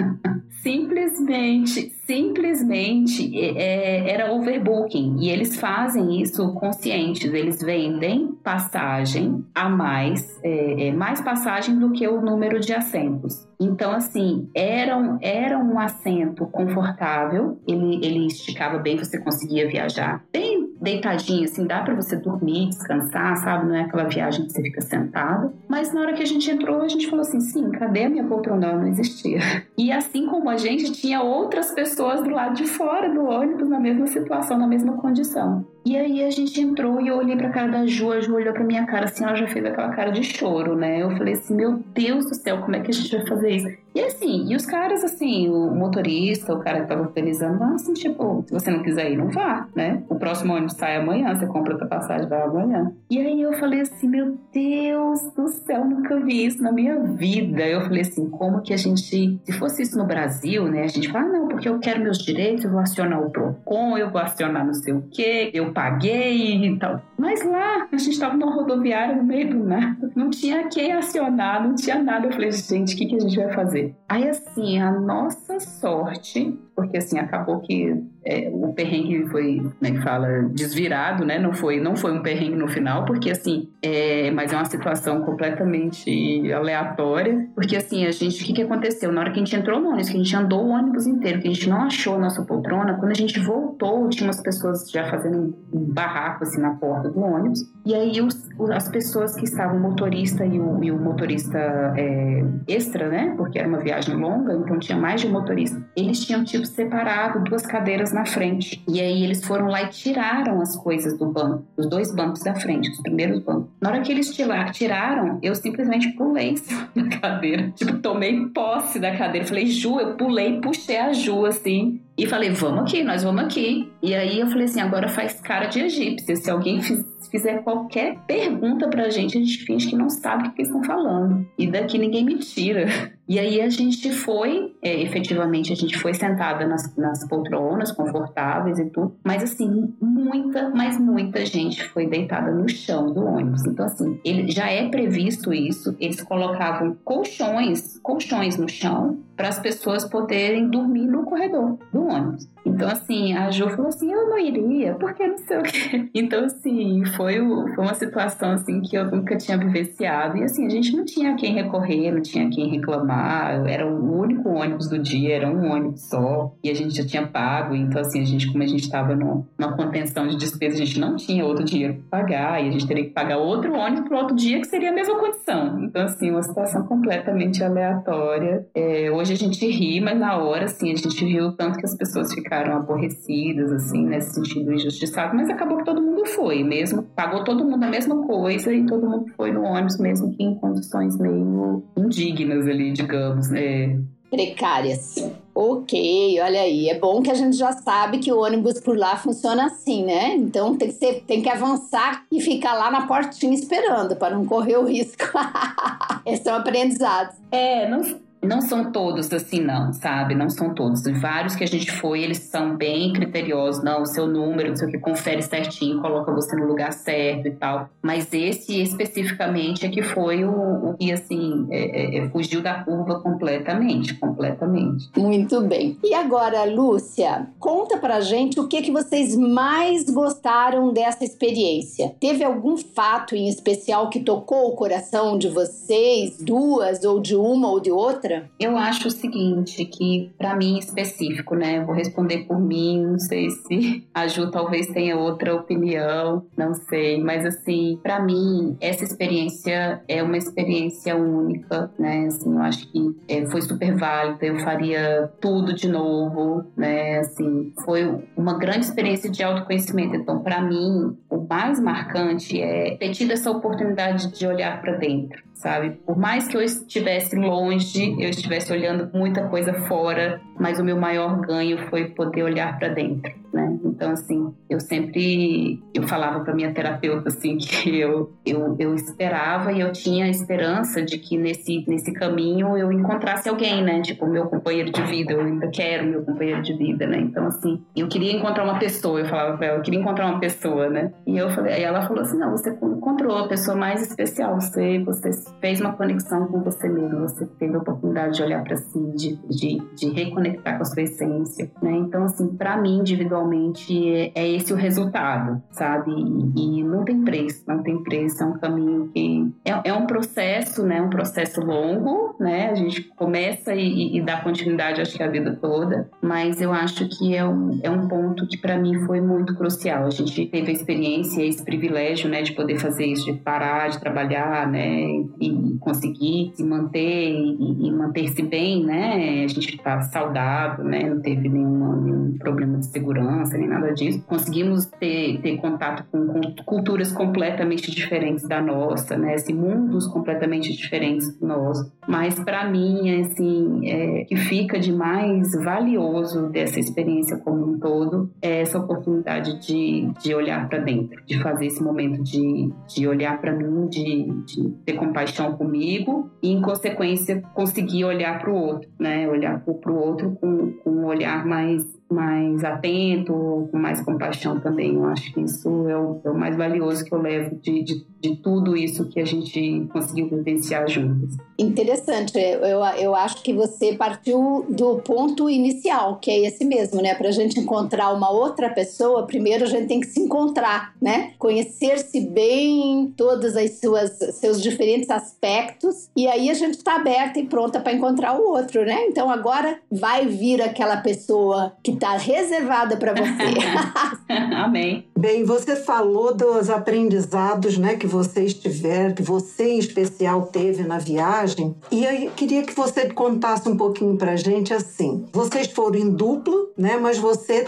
simplesmente, simplesmente é, era overbooking. E eles fazem isso conscientes. Eles vendem passagem a mais, é, é, mais passagem do que o número de assentos. Então, assim, era um, era um assento confortável, ele, ele esticava bem, você conseguia viajar bem deitadinho, assim, dá para você dormir, descansar, sabe? Não é aquela viagem que você fica sentado. Mas na hora que a gente entrou, a gente falou assim: sim, cadê a minha poltrona? Não existia. E assim como a gente, tinha outras pessoas do lado de fora do ônibus na mesma situação, na mesma condição. E aí a gente entrou e eu olhei pra cara da Ju, a Ju olhou pra minha cara assim, ela já fez aquela cara de choro, né? Eu falei assim, meu Deus do céu, como é que a gente vai fazer isso? E assim, e os caras, assim, o motorista, o cara que tava felizando, assim, tipo, se você não quiser ir, não vá, né? O próximo ônibus sai amanhã, você compra outra passagem, vai amanhã. E aí eu falei assim, meu Deus do céu, nunca vi isso na minha vida. Eu falei assim, como que a gente, se fosse isso no Brasil, né? A gente fala, ah, não, porque eu quero meus direitos, eu vou acionar o PROCON, eu vou acionar não sei o quê, eu paguei e tal. Mas lá, a gente estava numa rodoviária no meio do nada, não tinha quem acionar, não tinha nada. Eu falei, gente, o que, que a gente vai fazer? Aí, assim, a nossa sorte porque assim acabou que é, o perrengue foi, como é que fala, desvirado, né? Não foi, não foi um perrengue no final, porque assim, é, mas é uma situação completamente aleatória, porque assim a gente, o que, que aconteceu na hora que a gente entrou no ônibus, que a gente andou o ônibus inteiro, que a gente não achou a nossa poltrona, quando a gente voltou tinha umas pessoas já fazendo um barraco assim na porta do ônibus, e aí os, as pessoas que estavam o motorista e o, e o motorista é, extra, né? Porque era uma viagem longa, então tinha mais de um motorista. Eles tinham tipo separado duas cadeiras na frente. E aí eles foram lá e tiraram as coisas do banco, os dois bancos da frente, os primeiros bancos. Na hora que eles tiraram, eu simplesmente pulei da cadeira. Tipo, tomei posse da cadeira. Falei, Ju, eu pulei, puxei a Ju assim. E falei, vamos aqui, nós vamos aqui. E aí eu falei assim, agora faz cara de egípcia. Se alguém fizer qualquer pergunta pra gente, a gente finge que não sabe o que eles estão falando. E daqui ninguém me tira. E aí a gente foi, é, efetivamente, a gente foi sentada nas, nas poltronas confortáveis e tudo, mas assim, muita, mas muita gente foi deitada no chão do ônibus. Então, assim, ele, já é previsto isso, eles colocavam colchões, colchões no chão para as pessoas poderem dormir no corredor do ônibus. Então, assim, a Ju falou assim, eu não iria, porque não sei o quê. Então, assim, foi, foi uma situação, assim, que eu nunca tinha vivenciado. E, assim, a gente não tinha quem recorrer, não tinha quem reclamar. Era o único ônibus do dia, era um ônibus só. E a gente já tinha pago. Então, assim, a gente, como a gente estava numa contenção de despesa, a gente não tinha outro dinheiro para pagar. E a gente teria que pagar outro ônibus para outro dia, que seria a mesma condição. Então, assim, uma situação completamente aleatória. É, hoje a gente ri, mas na hora, assim, a gente viu tanto que as pessoas ficaram ficaram aborrecidas, assim, nesse sentido injustiçado, mas acabou que todo mundo foi, mesmo, pagou todo mundo a mesma coisa e todo mundo foi no ônibus, mesmo que em condições meio indignas ali, digamos, né? Precárias. Ok, olha aí. É bom que a gente já sabe que o ônibus por lá funciona assim, né? Então tem que, ser, tem que avançar e ficar lá na portinha esperando para não correr o risco. Esses são aprendizados. É, não, não são todos assim, não, sabe? Não são todos. Vários que a gente foi, eles são bem criteriosos. Não, o seu número, não sei o que, confere certinho, coloca você no lugar certo e tal. Mas esse especificamente é que foi o, o que, assim, é, é, é, fugiu da curva completamente, completamente. Muito bem. E agora, Lúcia, conta pra gente o que, que vocês mais gostaram dessa experiência. Teve algum fato em especial que tocou o coração de vocês, duas, ou de uma ou de outra? Eu acho o seguinte, que para mim específico, né? vou responder por mim, não sei se a Ju talvez tenha outra opinião, não sei, mas assim, para mim essa experiência é uma experiência única, né? Assim, eu acho que é, foi super válida, eu faria tudo de novo, né? Assim, foi uma grande experiência de autoconhecimento. Então, para mim, o mais marcante é ter tido essa oportunidade de olhar para dentro, sabe? Por mais que eu estivesse longe, eu estivesse olhando muita coisa fora, mas o meu maior ganho foi poder olhar para dentro, né? Então, assim, eu sempre eu falava para minha terapeuta assim que eu, eu eu esperava e eu tinha esperança de que nesse nesse caminho eu encontrasse alguém, né? Tipo, meu companheiro de vida, eu ainda quero meu companheiro de vida, né? Então, assim, eu queria encontrar uma pessoa, eu falava para ela, eu queria encontrar uma pessoa, né? E eu falei, aí ela falou assim: "Não, você encontrou a pessoa mais especial, você você fez uma conexão com você mesmo, você teve a oportunidade de olhar para si, de, de, de, reconectar com a sua essência, né? Então, assim, para mim, individualmente, é, esse o resultado, sabe? E, e, não tem preço, não tem preço, é um caminho que... É, é um processo, né? Um processo longo, né? A gente começa e, e dá continuidade, acho que a vida toda, mas eu acho que é um, é um ponto que para mim foi muito crucial. A gente teve a experiência, esse privilégio, né? De poder fazer isso, de parar de trabalhar, né? E conseguir se manter e, e manter-se bem, né? A gente está saudável, né? Não teve nenhuma, nenhum problema de segurança nem nada nada disso. Conseguimos ter, ter contato com, culturas completamente diferentes da nossa, né? Assim, mundos completamente diferentes do nosso. Mas para mim, assim, é, que fica de mais valioso dessa experiência como um todo é essa oportunidade de, de olhar para dentro, de fazer esse momento de, de olhar para mim, de, de ter compaixão comigo e, em consequência, conseguir olhar para o outro, né? Olhar para o outro com, com um olhar mais mais atento, com mais compaixão também. Eu acho que isso é o, é o mais valioso que eu levo de, de, de, tudo isso que a gente conseguiu vivenciar juntos. Interessante. Eu, eu acho que você partiu do ponto inicial, que é esse mesmo, né? Para a gente encontrar uma outra pessoa, primeiro a gente tem que se encontrar, né? Conhecer-se bem, todos os suas, seus diferentes aspectos, e aí a gente está aberta e pronta para encontrar o outro, né? Então agora vai vir aquela pessoa que está reservada para você. Amém. Bem, você falou dos aprendizados, né, que vocês tiveram, que você em especial teve na viagem, e eu queria que você contasse um pouquinho para gente assim. Vocês foram em dupla, né, mas você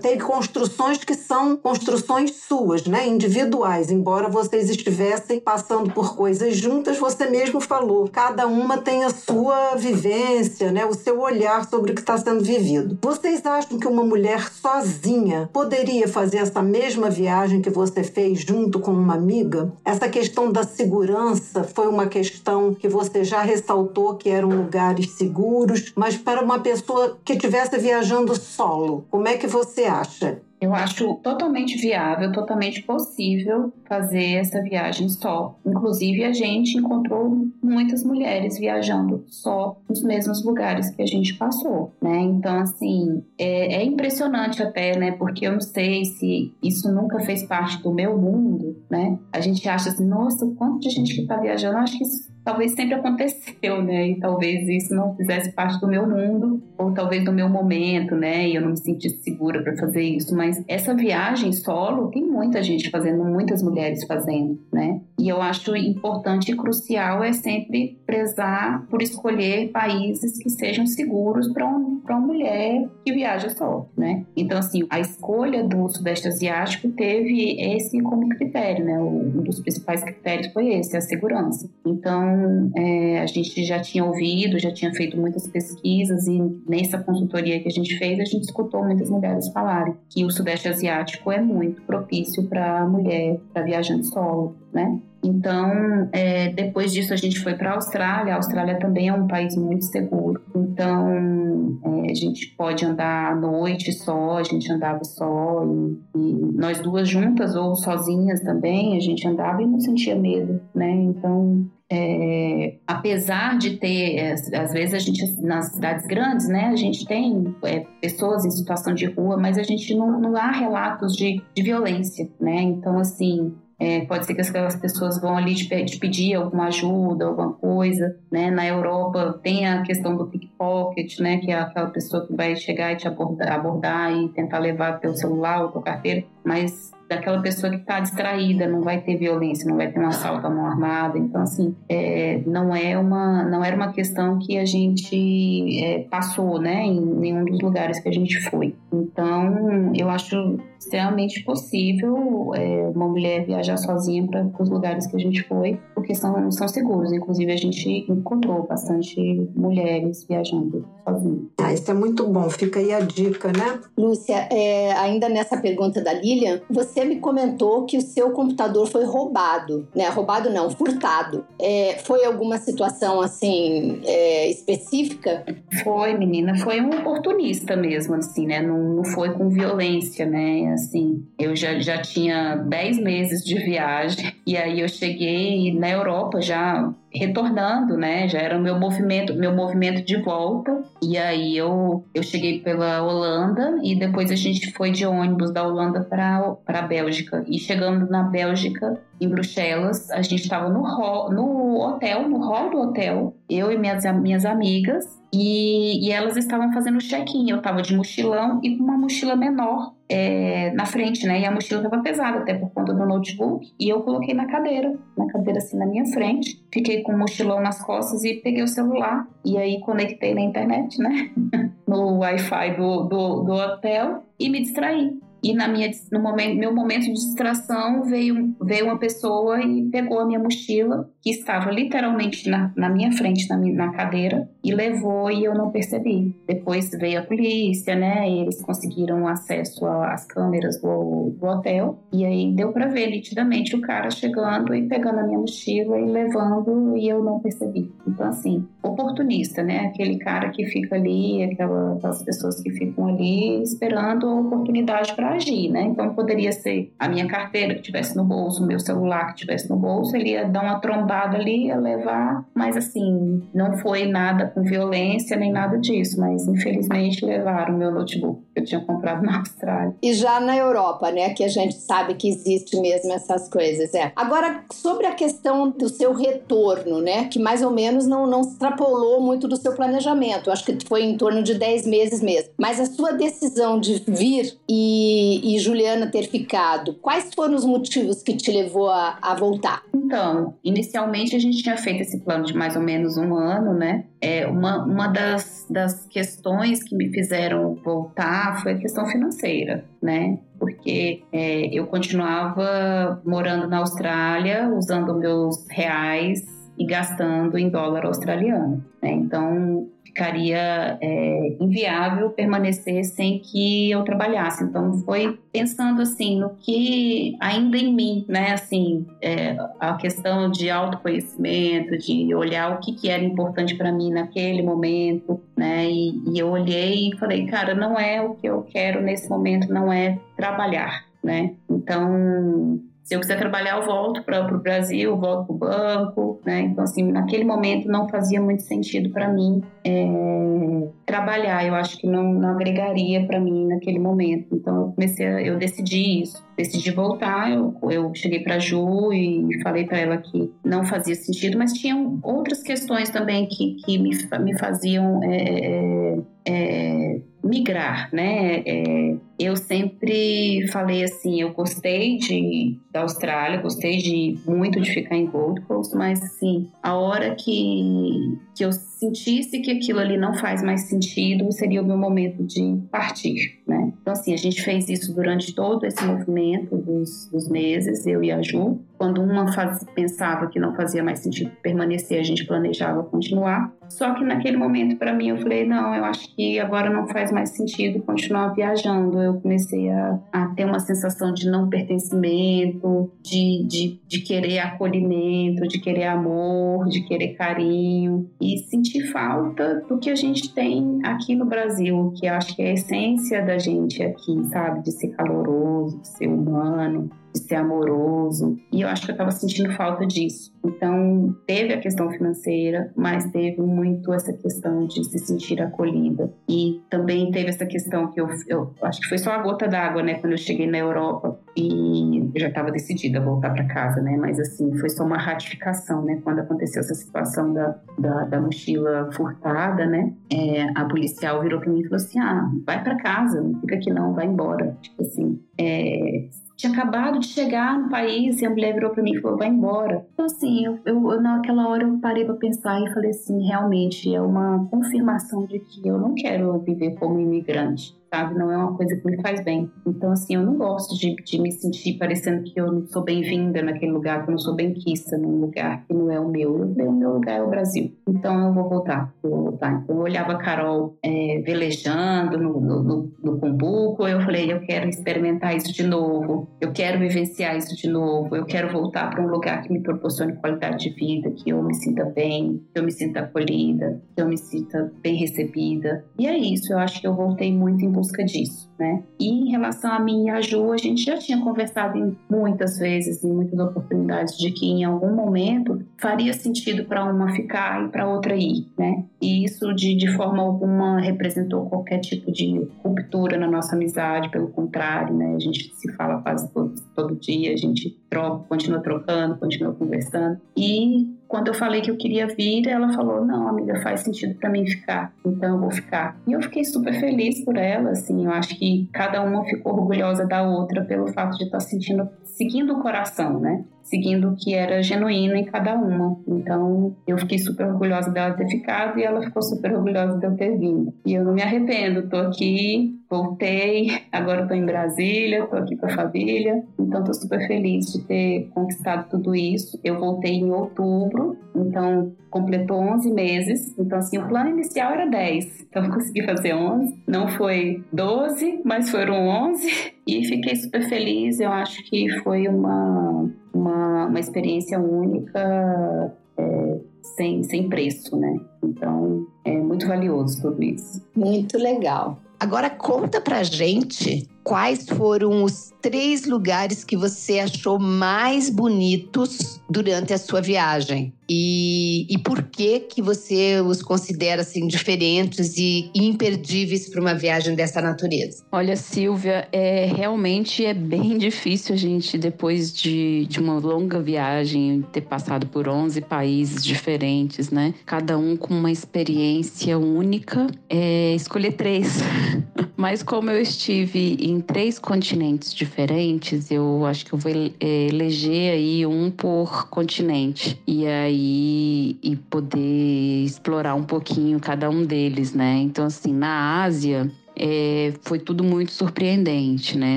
teve construções que são construções suas, né, individuais, embora vocês estivessem passando por coisas juntas, você mesmo falou, cada uma tem a sua vivência, né, o seu olhar sobre o que está sendo vivido. Vocês vocês acham que uma mulher sozinha poderia fazer essa mesma viagem que você fez junto com uma amiga? Essa questão da segurança foi uma questão que você já ressaltou que eram lugares seguros, mas para uma pessoa que estivesse viajando solo, como é que você acha? Eu acho totalmente viável, totalmente possível fazer essa viagem só. Inclusive, a gente encontrou muitas mulheres viajando só nos mesmos lugares que a gente passou, né? Então, assim, é, é impressionante até, né? Porque eu não sei se isso nunca fez parte do meu mundo, né? A gente acha assim, nossa, quanto de gente que tá viajando, eu acho que isso talvez sempre aconteceu, né? E talvez isso não fizesse parte do meu mundo, ou talvez do meu momento, né? E eu não me sentisse segura para fazer isso. Mas essa viagem solo tem muita gente fazendo, muitas mulheres fazendo, né? E eu acho importante e crucial é sempre prezar por escolher países que sejam seguros para um, uma mulher que viaja só, né? Então, assim, a escolha do Sudeste Asiático teve esse como critério, né? Um dos principais critérios foi esse, a segurança. Então, então, é, a gente já tinha ouvido, já tinha feito muitas pesquisas e nessa consultoria que a gente fez, a gente escutou muitas mulheres falarem que o Sudeste Asiático é muito propício para mulher, para viajante solo, né? Então, é, depois disso, a gente foi para a Austrália. A Austrália também é um país muito seguro. Então, é, a gente pode andar à noite só, a gente andava só, e, e, nós duas juntas ou sozinhas também, a gente andava e não sentia medo, né? Então, é, apesar de ter, é, às vezes a gente, nas cidades grandes, né, a gente tem é, pessoas em situação de rua, mas a gente não, não há relatos de, de violência, né? Então, assim, é, pode ser que aquelas pessoas vão ali te, te, pedir alguma ajuda, alguma coisa, né? Na Europa tem a questão do pickpocket, né? Que é aquela pessoa que vai chegar e te abordar, abordar e tentar levar teu celular ou tua carteira, mas daquela pessoa que está distraída, não vai ter violência, não vai ter um assalto à mão armada. Então, assim, é, não, é uma, não era uma questão que a gente é, passou, né, em nenhum dos lugares que a gente foi. Então, eu acho extremamente possível é, uma mulher viajar sozinha para os lugares que a gente foi, porque são, são seguros. Inclusive, a gente encontrou bastante mulheres viajando sozinhas. Ah, isso é muito bom. Fica aí a dica, né? Lúcia, é, ainda nessa pergunta da Lilian, você me comentou que o seu computador foi roubado, né? Roubado não, furtado. É, foi alguma situação, assim, é, específica? Foi, menina. Foi um oportunista mesmo, assim, né? Não, não foi com violência, né? assim. Eu já, já tinha 10 meses de viagem e aí eu cheguei na Europa já retornando, né? Já era o meu movimento, meu movimento de volta. E aí eu, eu cheguei pela Holanda e depois a gente foi de ônibus da Holanda para a Bélgica. E chegando na Bélgica, em Bruxelas, a gente estava no, no hotel, no hall do hotel, eu e minhas, minhas amigas, e, e elas estavam fazendo check-in. Eu estava de mochilão e com uma mochila menor é, na frente, né? E a mochila estava pesada, até por conta do notebook. E eu coloquei na cadeira, na cadeira assim na minha frente. Fiquei com o mochilão nas costas e peguei o celular. E aí conectei na internet, né? no Wi-Fi do, do, do hotel e me distraí. E na minha, no momento, meu momento de distração veio, veio uma pessoa e pegou a minha mochila, que estava literalmente na, na minha frente, na, na cadeira, e levou e eu não percebi. Depois veio a polícia, né? E eles conseguiram acesso às câmeras do, do hotel. E aí deu para ver nitidamente o cara chegando e pegando a minha mochila e levando e eu não percebi. Então, assim, oportunista, né? Aquele cara que fica ali, aquelas pessoas que ficam ali esperando a oportunidade para agir, né? Então, poderia ser a minha carteira que tivesse no bolso, o meu celular que tivesse no bolso, ele ia dar uma trombada ali, ia levar, mas assim, não foi nada com violência nem nada disso, mas infelizmente levaram o meu notebook que eu tinha comprado na Austrália. E já na Europa, né, que a gente sabe que existe mesmo essas coisas, é. Agora, sobre a questão do seu retorno, né, que mais ou menos não, não extrapolou muito do seu planejamento, acho que foi em torno de 10 meses mesmo, mas a sua decisão de vir e, e Juliana ter ficado, quais foram os motivos que te levou a, a voltar? Então, inicialmente a gente tinha feito esse plano de mais ou menos um ano, né, é, uma, uma das, das questões que me fizeram voltar foi a questão financeira, né? Porque é, eu continuava morando na Austrália, usando meus reais e gastando em dólar australiano. Né? Então, ficaria é, inviável permanecer sem que eu trabalhasse. Então foi pensando assim no que ainda em mim, né? Assim é, a questão de autoconhecimento, de olhar o que, que era importante para mim naquele momento, né? E, e eu olhei e falei, cara, não é o que eu quero nesse momento, não é trabalhar, né? Então se eu quiser trabalhar, eu volto para o Brasil, volto para o banco, né? Então, assim, naquele momento não fazia muito sentido para mim é, trabalhar. Eu acho que não, não agregaria para mim naquele momento. Então, eu comecei, a, eu decidi isso. Decidi voltar. Eu, eu cheguei para Ju e falei para ela que não fazia sentido, mas tinham outras questões também que, que me, me faziam é, é, é migrar, né? É, eu sempre falei assim, eu gostei de da Austrália, gostei de muito de ficar em Gold Coast, mas assim, a hora que que eu sentisse que aquilo ali não faz mais sentido, seria o meu momento de partir, né? Então assim, a gente fez isso durante todo esse movimento dos, dos meses, eu e a Ju. Quando uma pensava que não fazia mais sentido permanecer, a gente planejava continuar. Só que naquele momento, para mim, eu falei: não, eu acho que agora não faz mais sentido continuar viajando. Eu comecei a, a ter uma sensação de não pertencimento, de, de, de querer acolhimento, de querer amor, de querer carinho e sentir falta do que a gente tem aqui no Brasil, que acho que é a essência da gente aqui, sabe? De ser caloroso, de ser humano, de ser amoroso. E eu acho que eu estava sentindo falta disso. Então, teve a questão financeira, mas teve muito essa questão de se sentir acolhida. E também teve essa questão que eu, eu acho que foi só a gota d'água, né, quando eu cheguei na Europa e eu já estava decidida a voltar para casa, né, mas assim, foi só uma ratificação, né, quando aconteceu essa situação da, da, da mochila furtada, né, é, a policial virou para mim e falou assim: ah, vai para casa, não fica aqui não, vai embora. Tipo assim, é, tinha acabado de chegar no país e a mulher virou para mim e falou: vai embora. Então, assim, eu, eu, naquela hora eu parei para pensar e falei assim: realmente é uma confirmação de que eu não quero viver como imigrante sabe? Não é uma coisa que me faz bem. Então, assim, eu não gosto de, de me sentir parecendo que eu não sou bem-vinda naquele lugar, que eu não sou bem-quista num lugar que não é o meu. O meu lugar é o Brasil. Então, eu vou voltar. Eu vou voltar. Então, eu olhava a Carol é, velejando no, no, no, no Cumbuco, eu falei, eu quero experimentar isso de novo, eu quero vivenciar isso de novo, eu quero voltar para um lugar que me proporcione qualidade de vida, que eu me sinta bem, que eu me sinta acolhida, que eu me sinta bem recebida. E é isso, eu acho que eu voltei muito em busca disso, né? E em relação a mim e a Ju, a gente já tinha conversado muitas vezes, em muitas oportunidades, de que em algum momento faria sentido para uma ficar e para outra ir, né? E isso de, de forma alguma representou qualquer tipo de ruptura na nossa amizade, pelo contrário, né? A gente se fala quase todo, todo dia, a gente troca, continua trocando, continua conversando. E quando eu falei que eu queria vir, ela falou: "Não, amiga, faz sentido para mim ficar, então eu vou ficar". E eu fiquei super feliz por ela, assim, eu acho que cada uma ficou orgulhosa da outra pelo fato de estar tá sentindo seguindo o coração, né? Seguindo o que era genuíno em cada uma. Então, eu fiquei super orgulhosa dela ter ficado e ela ficou super orgulhosa de eu ter vindo. E eu não me arrependo, tô aqui, voltei, agora tô em Brasília, tô aqui com a família, então tô super feliz de ter conquistado tudo isso. Eu voltei em outubro, então completou 11 meses. Então, assim, o plano inicial era 10, então eu consegui fazer 11. Não foi 12, mas foram 11 e fiquei super feliz. Eu acho que foi uma, uma, uma experiência única. É, sem, sem preço, né? Então, é muito valioso tudo isso. Muito legal. Agora conta pra gente quais foram os três lugares que você achou mais bonitos durante a sua viagem e, e por que que você os considera assim diferentes e imperdíveis para uma viagem dessa natureza? Olha, Silvia, é realmente é bem difícil a gente depois de, de uma longa viagem ter passado por 11 países diferentes, né? Cada um com uma experiência única, é, escolher três. Mas como eu estive em três continentes diferentes, eu acho que eu vou é, eleger aí um por continente. E aí e poder explorar um pouquinho cada um deles, né? Então, assim, na Ásia, é, foi tudo muito surpreendente, né?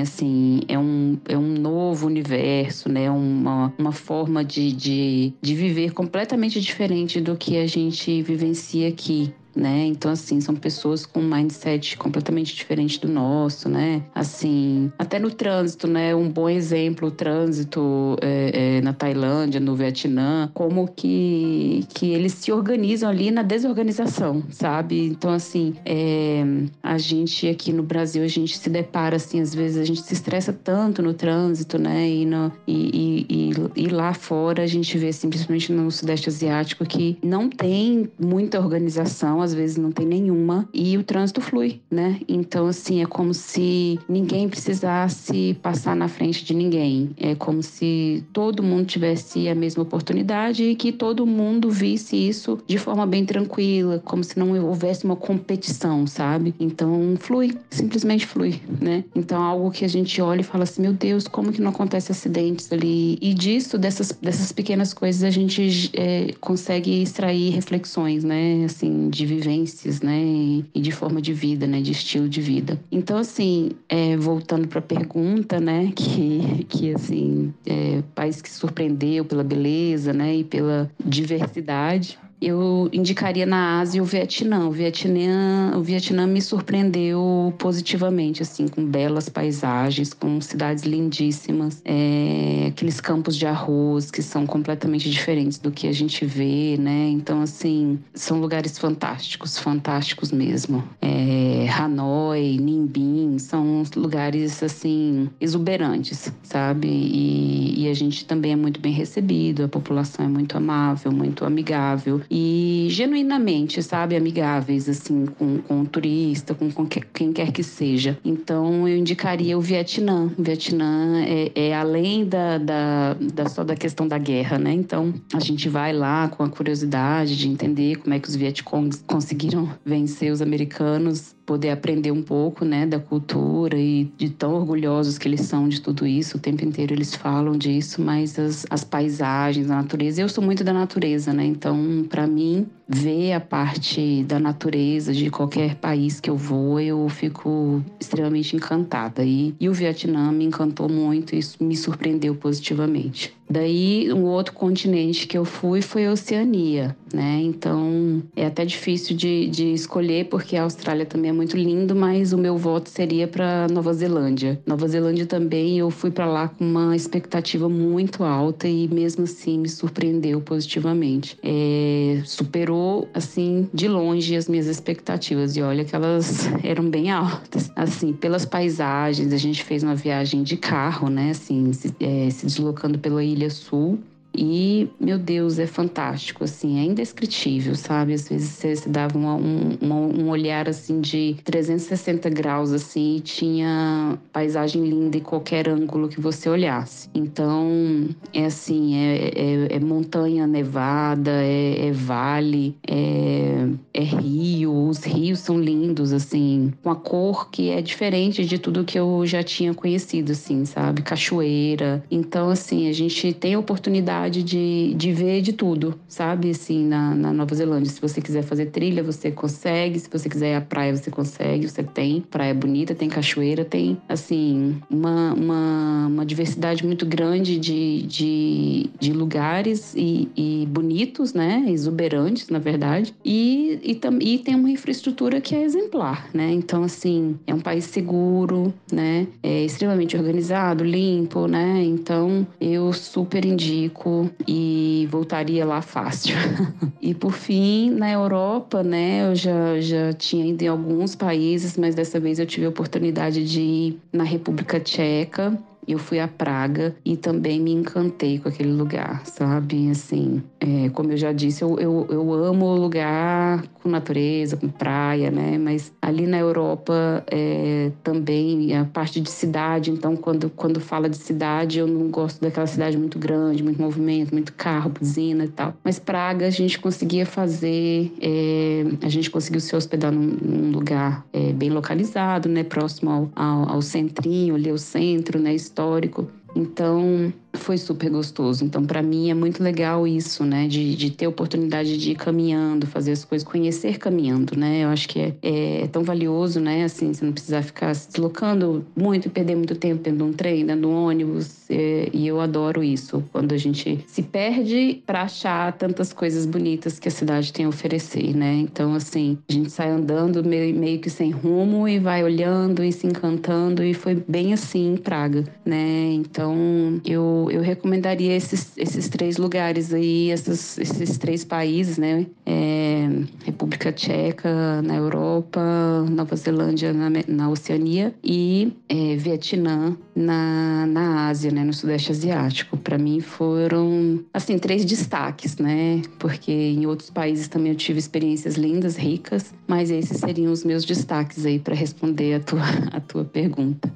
Assim, é um, é um novo universo, né? Uma, uma forma de, de, de viver completamente diferente do que a gente vivencia aqui né? Então, assim, são pessoas com um mindset completamente diferente do nosso, né? Assim, até no trânsito, né? Um bom exemplo, o trânsito é, é, na Tailândia, no Vietnã, como que, que eles se organizam ali na desorganização, sabe? Então, assim, é, a gente aqui no Brasil, a gente se depara, assim, às vezes a gente se estressa tanto no trânsito, né? E, no, e, e, e, e lá fora a gente vê, assim, principalmente no Sudeste Asiático, que não tem muita organização às vezes não tem nenhuma, e o trânsito flui, né? Então, assim, é como se ninguém precisasse passar na frente de ninguém. É como se todo mundo tivesse a mesma oportunidade e que todo mundo visse isso de forma bem tranquila, como se não houvesse uma competição, sabe? Então, flui, simplesmente flui, né? Então, algo que a gente olha e fala assim: meu Deus, como que não acontece acidentes ali? E disso, dessas, dessas pequenas coisas, a gente é, consegue extrair reflexões, né? Assim, de vivências, né? E de forma de vida, né? De estilo de vida. Então, assim, é, voltando para a pergunta, né? Que, que assim, é, país que surpreendeu pela beleza, né? E pela diversidade eu indicaria na Ásia o Vietnã. O Vietnã, o Vietnã me surpreendeu positivamente, assim, com belas paisagens, com cidades lindíssimas, é, aqueles campos de arroz que são completamente diferentes do que a gente vê, né? Então, assim, são lugares fantásticos, fantásticos mesmo. É, Hanoi, Ninh são lugares, assim, exuberantes, sabe? E, e a gente também é muito bem recebido, a população é muito amável, muito amigável e genuinamente, sabe, amigáveis, assim, com, com o turista, com, com quem quer que seja. Então, eu indicaria o Vietnã. O Vietnã é, é além da, da, da, só da questão da guerra, né? Então, a gente vai lá com a curiosidade de entender como é que os Vietcongs conseguiram vencer os americanos poder aprender um pouco, né, da cultura e de tão orgulhosos que eles são de tudo isso. O tempo inteiro eles falam disso, mas as, as paisagens, a natureza. Eu sou muito da natureza, né? Então, para mim, ver a parte da natureza de qualquer país que eu vou, eu fico extremamente encantada. E, e o Vietnã me encantou muito, isso me surpreendeu positivamente. Daí, um outro continente que eu fui foi a Oceania, né? Então, é até difícil de, de escolher, porque a Austrália também é muito lindo, mas o meu voto seria para Nova Zelândia. Nova Zelândia também, eu fui para lá com uma expectativa muito alta e mesmo assim me surpreendeu positivamente. É, superou, assim, de longe as minhas expectativas e olha que elas eram bem altas. Assim, pelas paisagens, a gente fez uma viagem de carro, né? Assim, se, é, se deslocando Ilha Sul E, meu Deus, é fantástico, assim, é indescritível, sabe? Às vezes você, dava uma, um, uma, um olhar, assim, de 360 graus, assim, e tinha paisagem linda em qualquer ângulo que você olhasse. Então, é assim, é, é, é montanha nevada, é, é vale, é, é rio, os rios são lindos, assim, com a cor que é diferente de tudo que eu já tinha conhecido, assim, sabe? Cachoeira. Então, assim, a gente tem a oportunidade de, de ver de tudo, sabe? Assim, na, na Nova Zelândia. Se você quiser fazer trilha, você consegue. Se você quiser ir à praia, você consegue. Você tem. Praia bonita, tem cachoeira, tem, assim, uma, uma, uma diversidade muito grande de, de, de lugares e, e bonitos, né? Exuberantes, na verdade. E, e, e tem uma infraestrutura que é exemplar, né? Então, assim, é um país seguro, né? É extremamente organizado, limpo, né? Então, eu super indico e voltaria lá fácil. e por fim, na Europa, né? Eu já, já tinha ido em alguns países, mas dessa vez eu tive a oportunidade de ir na República Tcheca eu fui a Praga e também me encantei com aquele lugar, sabe? Assim, é, como eu já disse, eu, eu, eu amo o lugar com natureza, com praia, né? Mas ali na Europa é, também a parte de cidade, então quando, quando fala de cidade, eu não gosto daquela cidade muito grande, muito movimento, muito carro, buzina e tal. Mas Praga a gente conseguia fazer, é, a gente conseguiu se hospedar num, num lugar é, bem localizado, né? Próximo ao, ao, ao centrinho, ali ao centro, né? Histórico. Então, foi super gostoso. Então, para mim é muito legal isso, né? De, de ter oportunidade de ir caminhando, fazer as coisas, conhecer caminhando, né? Eu acho que é, é, tão valioso, né? Assim, você não precisar ficar se deslocando muito e perder muito tempo dentro de um trem, dentro de um ônibus. É, e eu adoro isso, quando a gente se perde para achar tantas coisas bonitas que a cidade tem a oferecer, né? Então, assim, a gente sai andando meio, meio que sem rumo e vai olhando e se encantando. E foi bem assim em Praga, né? Então, eu eu, recomendaria esses, esses três lugares aí, esses, esses três países, né? É, República Tcheca na Europa, Nova Zelândia na, na Oceania e é, Vietnã na, na Ásia, né? No Sudeste Asiático. Para mim foram, assim, três destaques, né? Porque em outros países também eu tive experiências lindas, ricas, mas esses seriam os meus destaques aí para responder a tua, a tua pergunta.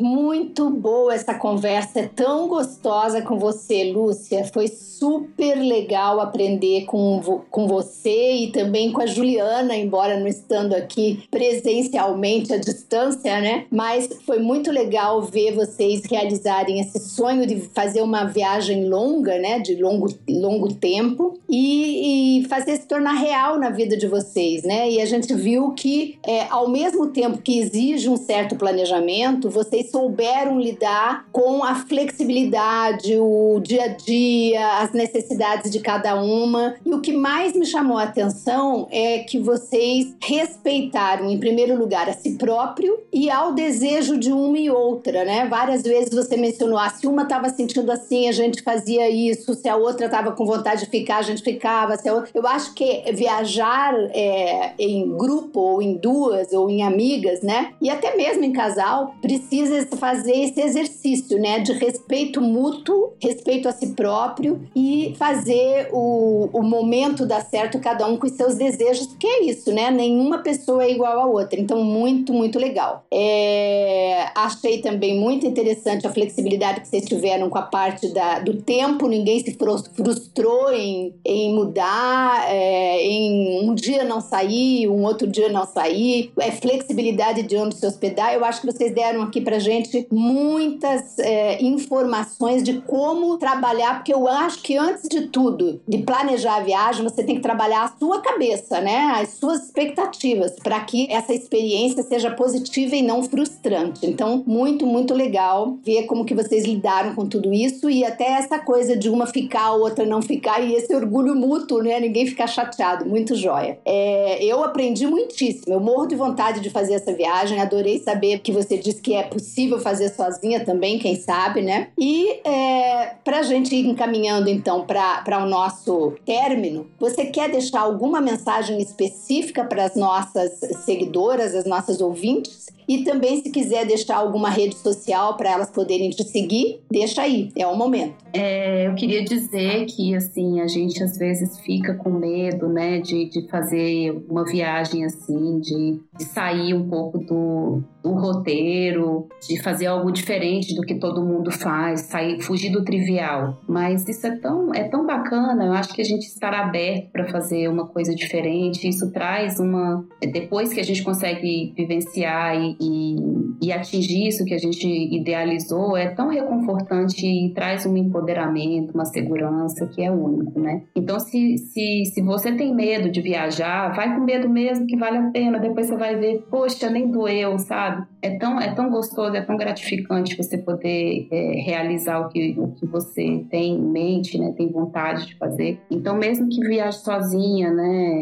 Muito boa essa conversa, é tão gostosa com você, Lúcia. Foi super legal aprender com, com você e também com a Juliana, embora não estando aqui presencialmente à distância, né? Mas foi muito legal ver vocês realizarem esse sonho de fazer uma viagem longa, né? De longo, longo tempo e, e fazer se tornar real na vida de vocês, né? E a gente viu que, é, ao mesmo tempo que exige um certo planejamento, vocês souberam lidar com a flexibilidade, o dia a dia, as necessidades de cada uma. E o que mais me chamou a atenção é que vocês respeitaram, em primeiro lugar, a si próprio e ao desejo de uma e outra, né? Várias vezes você mencionou, ah, se uma estava sentindo assim, a gente fazia isso, se a outra estava com vontade de ficar, a gente ficava. Se outra... Eu acho que viajar é, em grupo, ou em duas, ou em amigas, né? E até mesmo em casal, precisa fazer esse exercício, né, de respeito mútuo, respeito a si próprio e fazer o, o momento dar certo cada um com os seus desejos, porque é isso, né? Nenhuma pessoa é igual a outra. Então, muito, muito legal. É, achei também muito interessante a flexibilidade que vocês tiveram com a parte da, do tempo, ninguém se frustrou em, em mudar, é, em um dia não sair, um outro dia não sair, é flexibilidade de onde se hospedar. Eu acho que vocês deram aqui pra gente muitas é, informações de como trabalhar, porque eu acho que antes de tudo, de planejar a viagem, você tem que trabalhar a sua cabeça, né? As suas expectativas, para que essa experiência seja positiva e não frustrante. Então, muito, muito legal ver como que vocês lidaram com tudo isso e até essa coisa de uma ficar, outra não ficar e esse orgulho mútuo, né? Ninguém ficar chateado. Muito joia. É, eu aprendi muitíssimo. Eu morro de vontade de fazer essa viagem. Adorei saber que você disse que é possível possível fazer sozinha também, quem sabe, né? E é, para a gente ir encaminhando então para o nosso término, você quer deixar alguma mensagem específica para as nossas seguidoras, as nossas ouvintes? E também, se quiser deixar alguma rede social para elas poderem te seguir, deixa aí, é o momento. É, eu queria dizer que, assim, a gente às vezes fica com medo, né, de, de fazer uma viagem assim, de, de sair um pouco do, do roteiro, de fazer algo diferente do que todo mundo faz, sair, fugir do trivial. Mas isso é tão, é tão bacana, eu acho que a gente estar aberto para fazer uma coisa diferente, isso traz uma. Depois que a gente consegue vivenciar e, e, e atingir isso que a gente idealizou, é tão reconfortante e traz um empoderamento, uma segurança que é único, né? Então, se, se, se você tem medo de viajar, vai com medo mesmo que vale a pena. Depois você vai ver, poxa, nem doeu, sabe? É tão, é tão gostoso, é tão gratificante você poder é, realizar o que, o que você tem em mente, né? Tem vontade de fazer. Então, mesmo que viaje sozinha, né?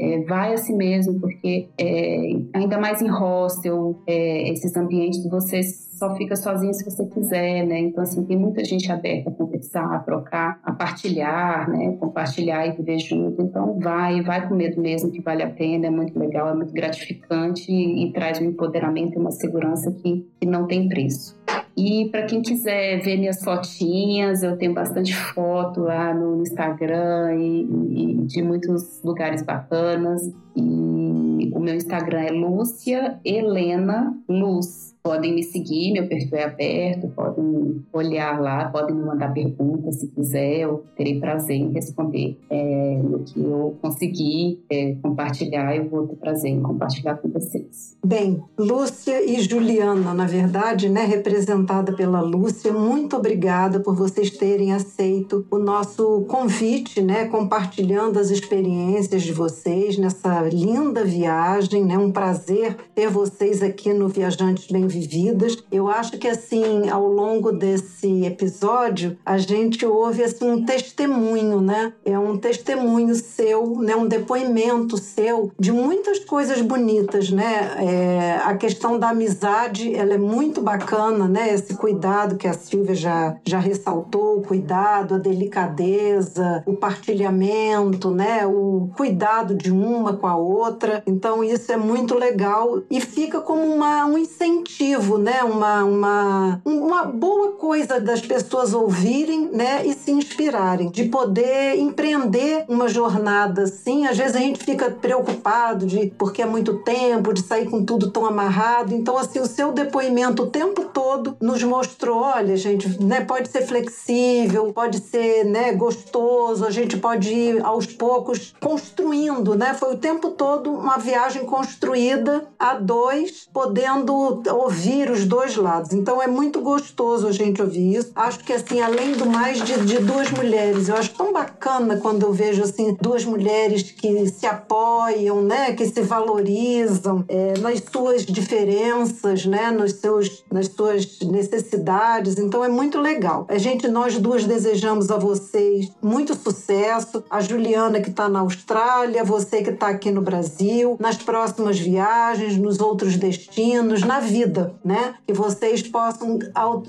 É, é, vai assim mesmo, porque é, ainda mais em hostel, é, esses ambientes você só fica sozinho se você quiser, né? Então, assim, tem muita gente aberta a conversar, a trocar, a partilhar, né? Compartilhar e viver junto. Então, vai, vai com medo mesmo, que vale a pena, é muito legal, é muito gratificante e, e traz um empoderamento e uma segurança que, que não tem preço. E para quem quiser ver minhas fotinhas, eu tenho bastante foto lá no Instagram e, e de muitos lugares bacanas. E o meu Instagram é Lúcia Helena Luz. Podem me seguir, meu perfil é aberto, podem olhar lá, podem me mandar perguntas se quiser, eu terei prazer em responder é, no que eu conseguir é, compartilhar, eu vou ter prazer em compartilhar com vocês. Bem, Lúcia e Juliana, na verdade, né, representada pela Lúcia, muito obrigada por vocês terem aceito o nosso convite, né, compartilhando as experiências de vocês nessa linda viagem, né, um prazer ter vocês aqui no Viajantes Bem vividas. Eu acho que assim, ao longo desse episódio, a gente ouve assim um testemunho, né? É um testemunho seu, né? Um depoimento seu de muitas coisas bonitas, né? É, a questão da amizade, ela é muito bacana, né? Esse cuidado que a Silvia já já ressaltou, o cuidado, a delicadeza, o partilhamento, né? O cuidado de uma com a outra. Então isso é muito legal e fica como uma, um incentivo positivo, né? Uma, uma, uma boa coisa das pessoas ouvirem, né? E se inspirarem, de poder empreender uma jornada assim. Às vezes a gente fica preocupado de porque é muito tempo, de sair com tudo tão amarrado. Então, assim, o seu depoimento o tempo todo nos mostrou, olha, gente, né? Pode ser flexível, pode ser, né? Gostoso. A gente pode ir aos poucos construindo, né? Foi o tempo todo uma viagem construída a dois, podendo ouvir os dois lados. Então é muito gostoso a gente ouvir isso. Acho que assim, além do mais de, de duas mulheres, eu acho tão bacana quando eu vejo assim duas mulheres que se apoiam, né, que se valorizam é, nas suas diferenças, né, nos seus, nas suas necessidades. Então é muito legal. A gente, nós duas desejamos a vocês muito sucesso. A Juliana que está na Austrália, você que está aqui no Brasil, nas próximas viagens, nos outros destinos, na vida né? Que vocês possam,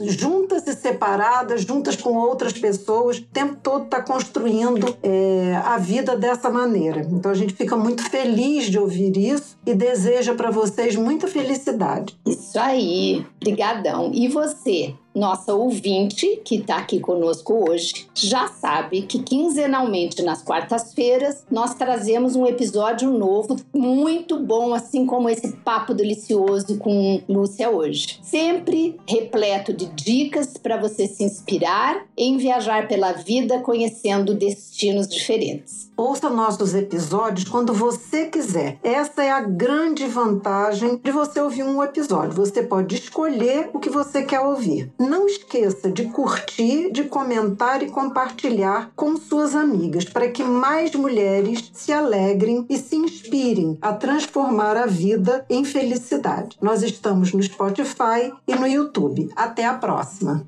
juntas e separadas, juntas com outras pessoas, o tempo todo estar tá construindo é, a vida dessa maneira. Então a gente fica muito feliz de ouvir isso e deseja para vocês muita felicidade. Isso aí, brigadão. E você? Nossa ouvinte, que está aqui conosco hoje, já sabe que quinzenalmente nas quartas-feiras nós trazemos um episódio novo, muito bom, assim como esse papo delicioso com Lúcia hoje. Sempre repleto de dicas para você se inspirar em viajar pela vida conhecendo destinos diferentes. Ouça nossos episódios quando você quiser. Essa é a grande vantagem de você ouvir um episódio. Você pode escolher o que você quer ouvir. Não esqueça de curtir, de comentar e compartilhar com suas amigas para que mais mulheres se alegrem e se inspirem a transformar a vida em felicidade. Nós estamos no Spotify e no YouTube. Até a próxima!